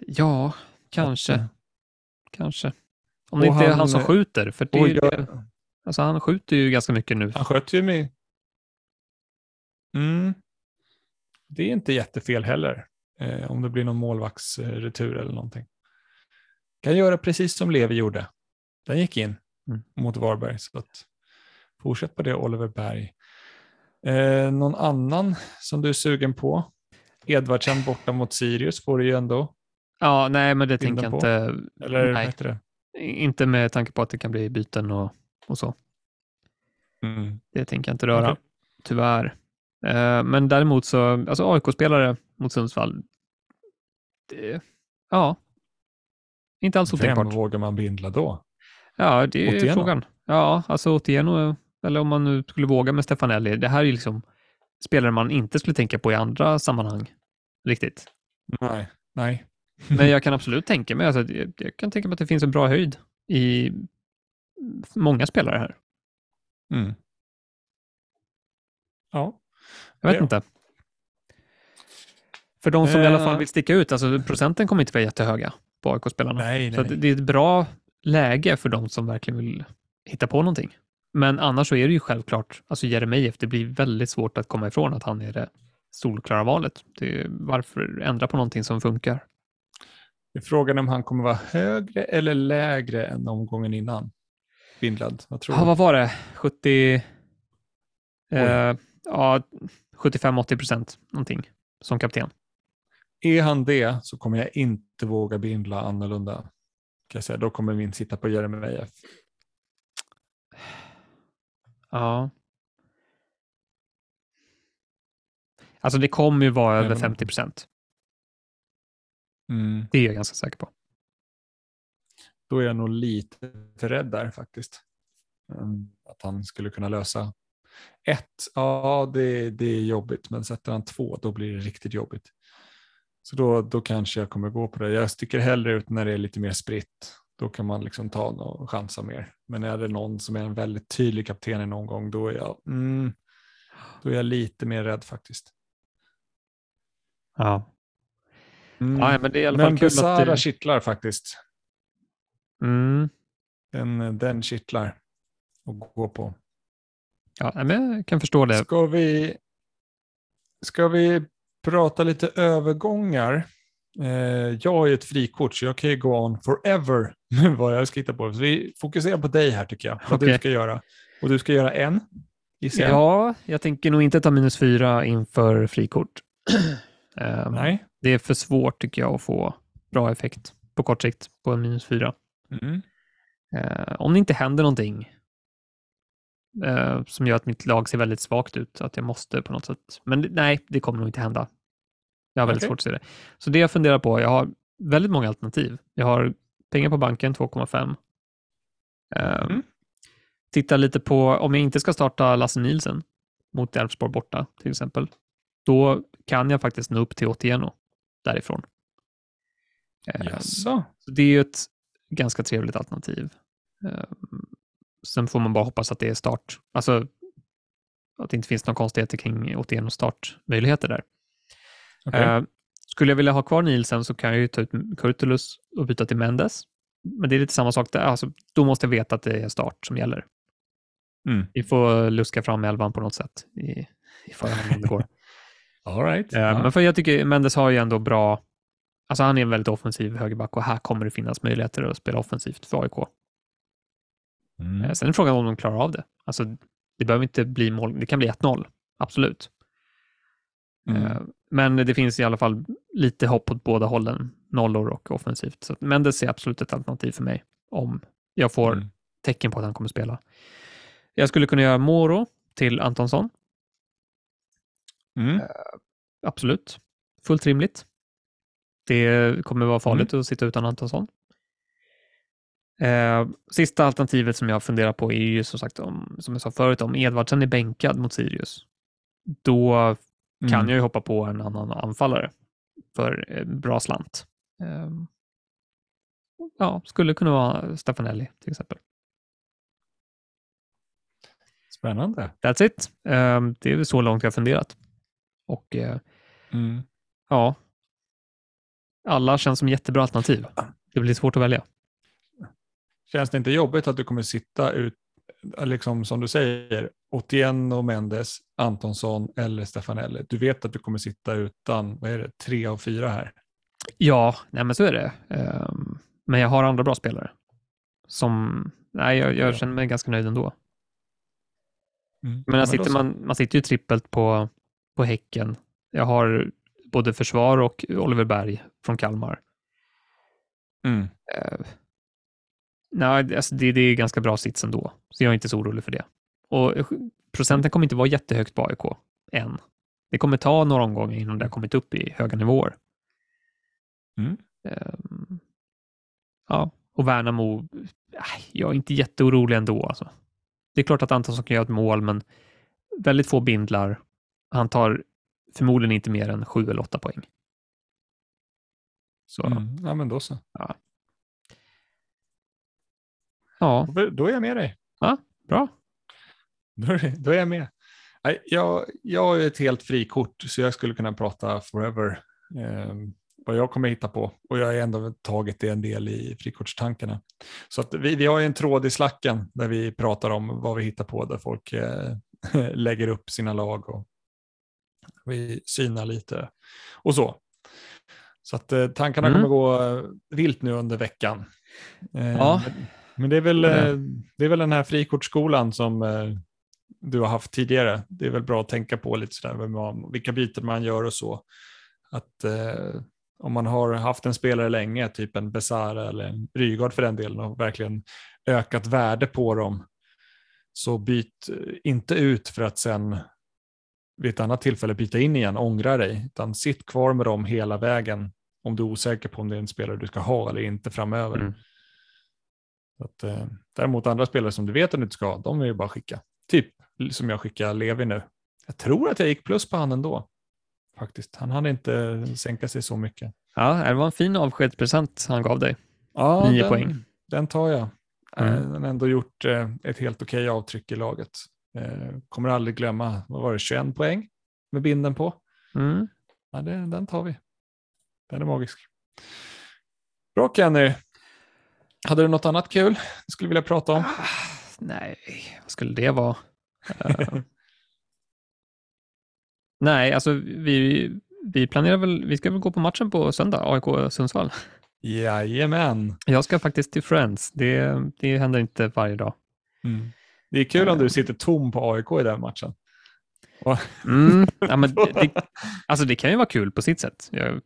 Ja, kanske. Att, eh, Kanske. Om det Och inte är han, han som eh, skjuter. För det, jag, alltså han skjuter ju ganska mycket nu. han sköter ju mig. Mm. Det är inte jättefel heller. Eh, om det blir någon målvaktsretur eller någonting. Kan göra precis som Levi gjorde. Den gick in Mm. mot Varberg. Så att, fortsätt på det Oliver Berg. Eh, någon annan som du är sugen på? Edvardsen borta mot Sirius får du ju ändå. Ja, nej, men det tänker jag inte. Eller vad nej, heter det? Inte med tanke på att det kan bli byten och, och så. Mm. Det tänker jag inte röra, Okej. tyvärr. Eh, men däremot så, alltså AIK-spelare mot Sundsvall, det, ja, inte alls Vem otänkbart. vågar man bindla då? Ja, det är Otieno? frågan. Ja, alltså Otieno, eller om man nu skulle våga med Stefanelli, det här är liksom spelare man inte skulle tänka på i andra sammanhang, riktigt. Nej, nej. Men jag kan absolut tänka mig, alltså, jag, jag kan tänka mig att det finns en bra höjd i många spelare här. Mm. Ja. Jag vet Ja. inte. För de som i alla fall Eh. vill sticka ut, alltså procenten kommer inte vara jättehöga på AIK-spelarna. Nej, Så nej. att det är ett bra läge för de som verkligen vill hitta på någonting. Men annars så är det ju självklart, alltså Jeremejeff, det blir väldigt svårt att komma ifrån att han är det solklara valet. Det är, varför ändra på någonting som funkar? Det är frågan om han kommer vara högre eller lägre än omgången innan. Bindlad, vad tror Ja, du? vad var det? 70... Eh, ja, 75-80 procent någonting som kapten. Är han det så kommer jag inte våga bindla annorlunda. Kan jag säga. Då kommer min sitta på Jeremejeff. Ja. Alltså det kommer ju vara över Även om- 50 procent. Mm. Det är jag ganska säker på. Då är jag nog lite för rädd där faktiskt. Mm, Att han skulle kunna lösa ett, ja det, det är jobbigt, men sätter han två då blir det riktigt jobbigt. Så då, då kanske jag kommer gå på det. Jag sticker hellre ut när det är lite mer spritt. Då kan man liksom ta och chansa mer. Men är det någon som är en väldigt tydlig kapten i någon gång, då är jag, mm, då är jag lite mer rädd faktiskt. Ja. Mm. ja, men det är i alla Men fall kul Besara att det... kittlar faktiskt. Mm. Den, den kittlar att gå på. Ja, men jag kan förstå det. Ska vi, ska vi prata lite övergångar? Eh, jag ju ett frikort så jag kan ju gå on forever med vad jag ska hitta på. Så vi fokuserar på dig här tycker jag, vad du Okej. ska göra. Och du ska göra en, gissar jag? Ja, jag tänker nog inte ta minus fyra inför frikort. Ehm, Nej? Det är för svårt tycker jag att få bra effekt på kort sikt på en minus fyra. Mm. Eh, om det inte händer någonting eh, som gör att mitt lag ser väldigt svagt ut, att jag måste på något sätt. Men nej, det kommer nog inte hända. Jag har väldigt Okej. svårt att se det. Så det jag funderar på, jag har väldigt många alternativ. Jag har pengar på banken, 2,5. Eh, Mm. Titta lite på, om jag inte ska starta Lasse Nielsen mot Elfsborg borta till exempel, då kan jag faktiskt nå upp till Otieno därifrån. Eh, Jaså? så det är ju ett ganska trevligt alternativ. Eh, Sen får man bara hoppas att det är start, alltså att det inte finns några konstigheter kring Otieno startmöjligheter där. Okej. Eh, Skulle jag vilja ha kvar Nielsen så kan jag ju ta ut Kurtulus och byta till Mendes. Men det är lite samma sak där, alltså, då måste jag veta att det är start som gäller. Mm. Vi får luska fram elvan på något sätt i, i förhand om det går. All right. Eh, Ja. Men för jag tycker Mendes har ju ändå bra, alltså han är en väldigt offensiv högerback och här kommer det finnas möjligheter att spela offensivt för AIK. Mm. Eh, Sen är frågan om de klarar av det. Alltså, det behöver inte bli mål, det kan bli 1-0, absolut. Mm. Eh, Men det finns i alla fall lite hopp åt båda hållen, nollor och offensivt. Så Mendes är absolut ett alternativ för mig om jag får Mm. tecken på att han kommer spela. Jag skulle kunna göra Moro till Antonsson, Mm. absolut. Fullt rimligt. Det kommer vara farligt att sitta utan Antonsson. Eh, sista alternativet som jag funderar på är ju som sagt, om, som jag sa förut, om Edvardsen är bänkad mot Sirius, då kan Mm. jag ju hoppa på en annan anfallare för eh, bra slant. Eh, ja, skulle kunna vara Stefanelli till exempel. Spännande. That's it. Eh, det är så långt jag har funderat. Och eh, Mm. ja, alla känns som jättebra alternativ. Det blir svårt att välja. Känns det inte jobbigt att du kommer sitta ut, liksom som du säger, Otieno, Mendes, Antonsson eller Stefanelli? Du vet att du kommer sitta utan, vad är det, tre av fyra här? Ja, nej men så är det. Um, men jag har andra bra spelare. Som, nej, jag, jag känner mig ganska nöjd ändå. Mm. Men, ja, sitter man, man sitter ju trippelt på, på Häcken. Jag har både försvar och Oliver Berg från Kalmar. Mm. Uh, nej, alltså det, det är ganska bra sits ändå, så jag är inte så orolig för det. Och procenten kommer inte vara jättehögt på AIK än. Det kommer ta några omgångar innan det har kommit upp i höga nivåer. Mm. Um, ja, och Värnamo, jag är inte jätteorolig ändå. Alltså. Det är klart att Antonsson kan göra ett mål, men väldigt få bindlar. Han tar förmodligen inte mer än sju eller åtta poäng. Så. Mm. Ja, men då så. Ja. ja. Då är jag med dig. Ja, bra. Då är, jag med. Jag, jag är ett helt frikort, så jag skulle kunna prata forever. Eh, vad jag kommer hitta på och jag har ändå tagit det en del i frikortstankarna. Så att vi, vi har en tråd i slacken där vi pratar om vad vi hittar på där folk eh, lägger upp sina lag och vi synar lite och så. Så att eh, tankarna mm. kommer gå eh, vilt nu under veckan. Eh, ja. Men det är, väl, eh, det är väl den här frikortsskolan som du har haft tidigare. Det är väl bra att tänka på lite sådär, vilka byten man gör och så. Att om man har haft en spelare länge, typ en Besara eller en Rygaard för den delen och verkligen ökat värde på dem, så byt inte ut för att sen vid ett annat tillfälle byta in igen, ångra dig, utan sitt kvar med dem hela vägen om du är osäker på om det är en spelare du ska ha eller inte framöver. Mm. Att, eh, däremot andra spelare som du vet att du inte ska ha, de vill ju bara skicka. Typ som jag skickar Levi nu. Jag tror att jag gick plus på han ändå faktiskt. Han hade inte sänka sig så mycket. Ja, det var en fin avskedspresent han gav dig. Ja, Nio den, poäng. Den tar jag. Mm. Eh, han har ändå gjort eh, ett helt okej avtryck i laget. Eh, kommer aldrig glömma, vad var det, 21 poäng med binden på. Mm. Ja, det, den tar vi. Den är magisk. Bra Kenny. Hade du något annat kul du skulle vilja prata om? Ah, nej, vad skulle det vara? Nej, alltså vi, vi planerar väl, vi ska väl gå på matchen på söndag, AIK Sundsvall. Jajamän. Jag ska faktiskt till Friends, det, det händer inte varje dag. Mm. Det är kul om du sitter tom på AIK i den matchen. Mm, ja, men det, alltså det kan ju vara kul på sitt sätt. Jag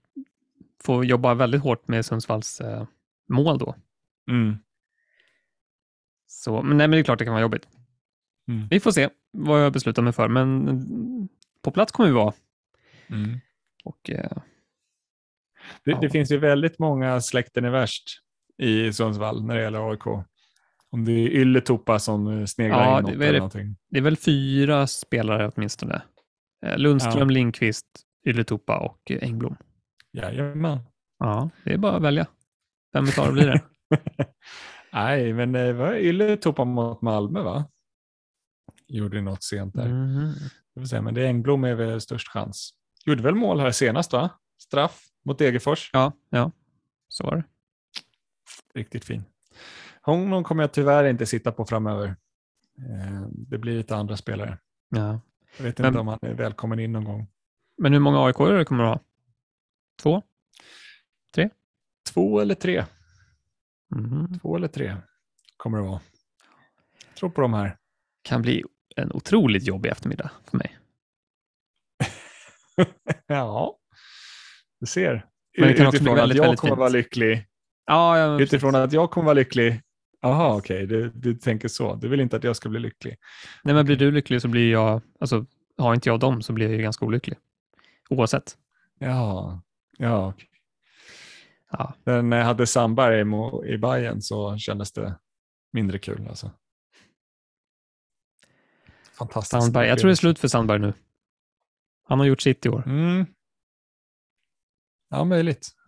får jobba väldigt hårt med Sundsvalls eh, mål då. Mm. Så, men, nej, men det är klart det kan vara jobbigt. Mm. Vi får se vad jag beslutar mig för, men på plats kommer vi vara. Mm. Och, eh, det, ja. det, finns ju väldigt många släkten är värst i Sundsvall när det gäller AIK. Om det är Ylletupa som sneglar ja, inåt det, eller någonting. Det är väl fyra spelare åtminstone. Eh, Lundström, ja. Lindqvist, Ylletupa och eh, Engblom. Jajamän. Ja, det är bara att välja. Vem utav det blir det? Nej, men det var Ylletupa mot Malmö va? Gjorde något sent där. Mm. Det säga, men det är Engblom är väl störst chans. Gjorde väl mål här senast va? Straff mot Degerfors. Ja, ja, så var det. Riktigt fin. Honom kommer jag tyvärr inte sitta på framöver. Eh, det blir lite andra spelare. Ja. Jag vet inte men, om han är välkommen in någon gång. Men hur många aik det kommer du ha? Två? Tre? Två eller tre. Mm. Två eller tre kommer det vara. Jag tror på de här. Kan bli en otroligt jobbig eftermiddag för mig. ja, du ser. Men det kan också Utifrån bli väldigt, att jag väldigt kommer fint. vara lycklig. Ja, ja, Utifrån att jag kommer vara lycklig. Jaha, okej, okay. du, du tänker så. Du vill inte att jag ska bli lycklig. Nej, men blir du lycklig så blir jag, alltså har inte jag dem så blir jag ju ganska olycklig. Oavsett. Ja, ja. Okay. ja. Men när jag hade Sandberg i Bayern så kändes det mindre kul alltså. Fantastiskt. Sandberg. Jag tror det är slut för Sandberg nu. Han har gjort sitt i år. Mm. Ja, möjligt.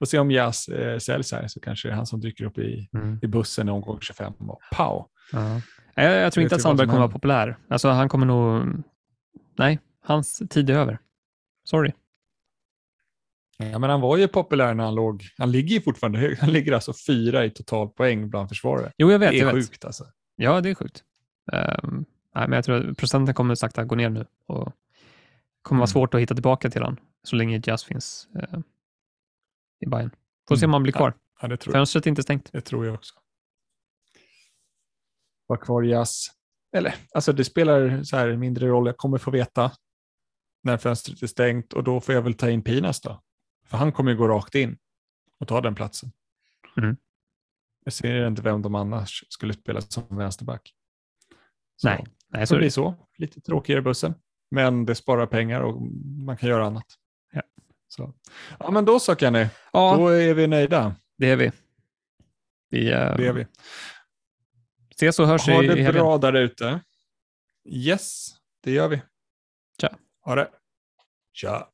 Får se om Jazz eh, säljs här så kanske det är han som dyker upp i, mm. i bussen i omgång 25 och pow. Ja. Jag, jag tror inte att Sandberg kommer vara populär. Alltså han kommer nog... Nej, hans tid är över. Sorry. Ja, men han var ju populär när han låg, han ligger ju fortfarande högt, han ligger alltså fyra i totalpoäng bland försvarare. Jo, jag vet. Det jag är vet. sjukt alltså. Ja, det är sjukt. Ehm, nej, men jag tror att procenten kommer sakta gå ner nu och kommer vara Mm. svårt att hitta tillbaka till han så länge Jazz finns eh, i Bayern. Får se om Mm. han blir kvar. Ja, det tror jag. Fönstret är inte stängt. Det tror jag också. Var kvar jazz. Eller, alltså det spelar så här mindre roll. Jag kommer få veta när fönstret är stängt och då får jag väl ta in Pinas då. För han kommer ju gå rakt in och ta den platsen. Mm. Jag ser inte vem de annars skulle spela som vänsterback. Så Nej, Nej, det så är blir det. så. Lite tråkigare i bussen. Men det sparar pengar och man kan göra annat. Ja. Så. Ja, men då så Kenny. Ja, Då är vi nöjda. det är vi. Vi, eh, Det är vi. ses och hörs Ha i, i det helgen. bra där ute. Yes, det gör vi. Tja. Ha det. Tja.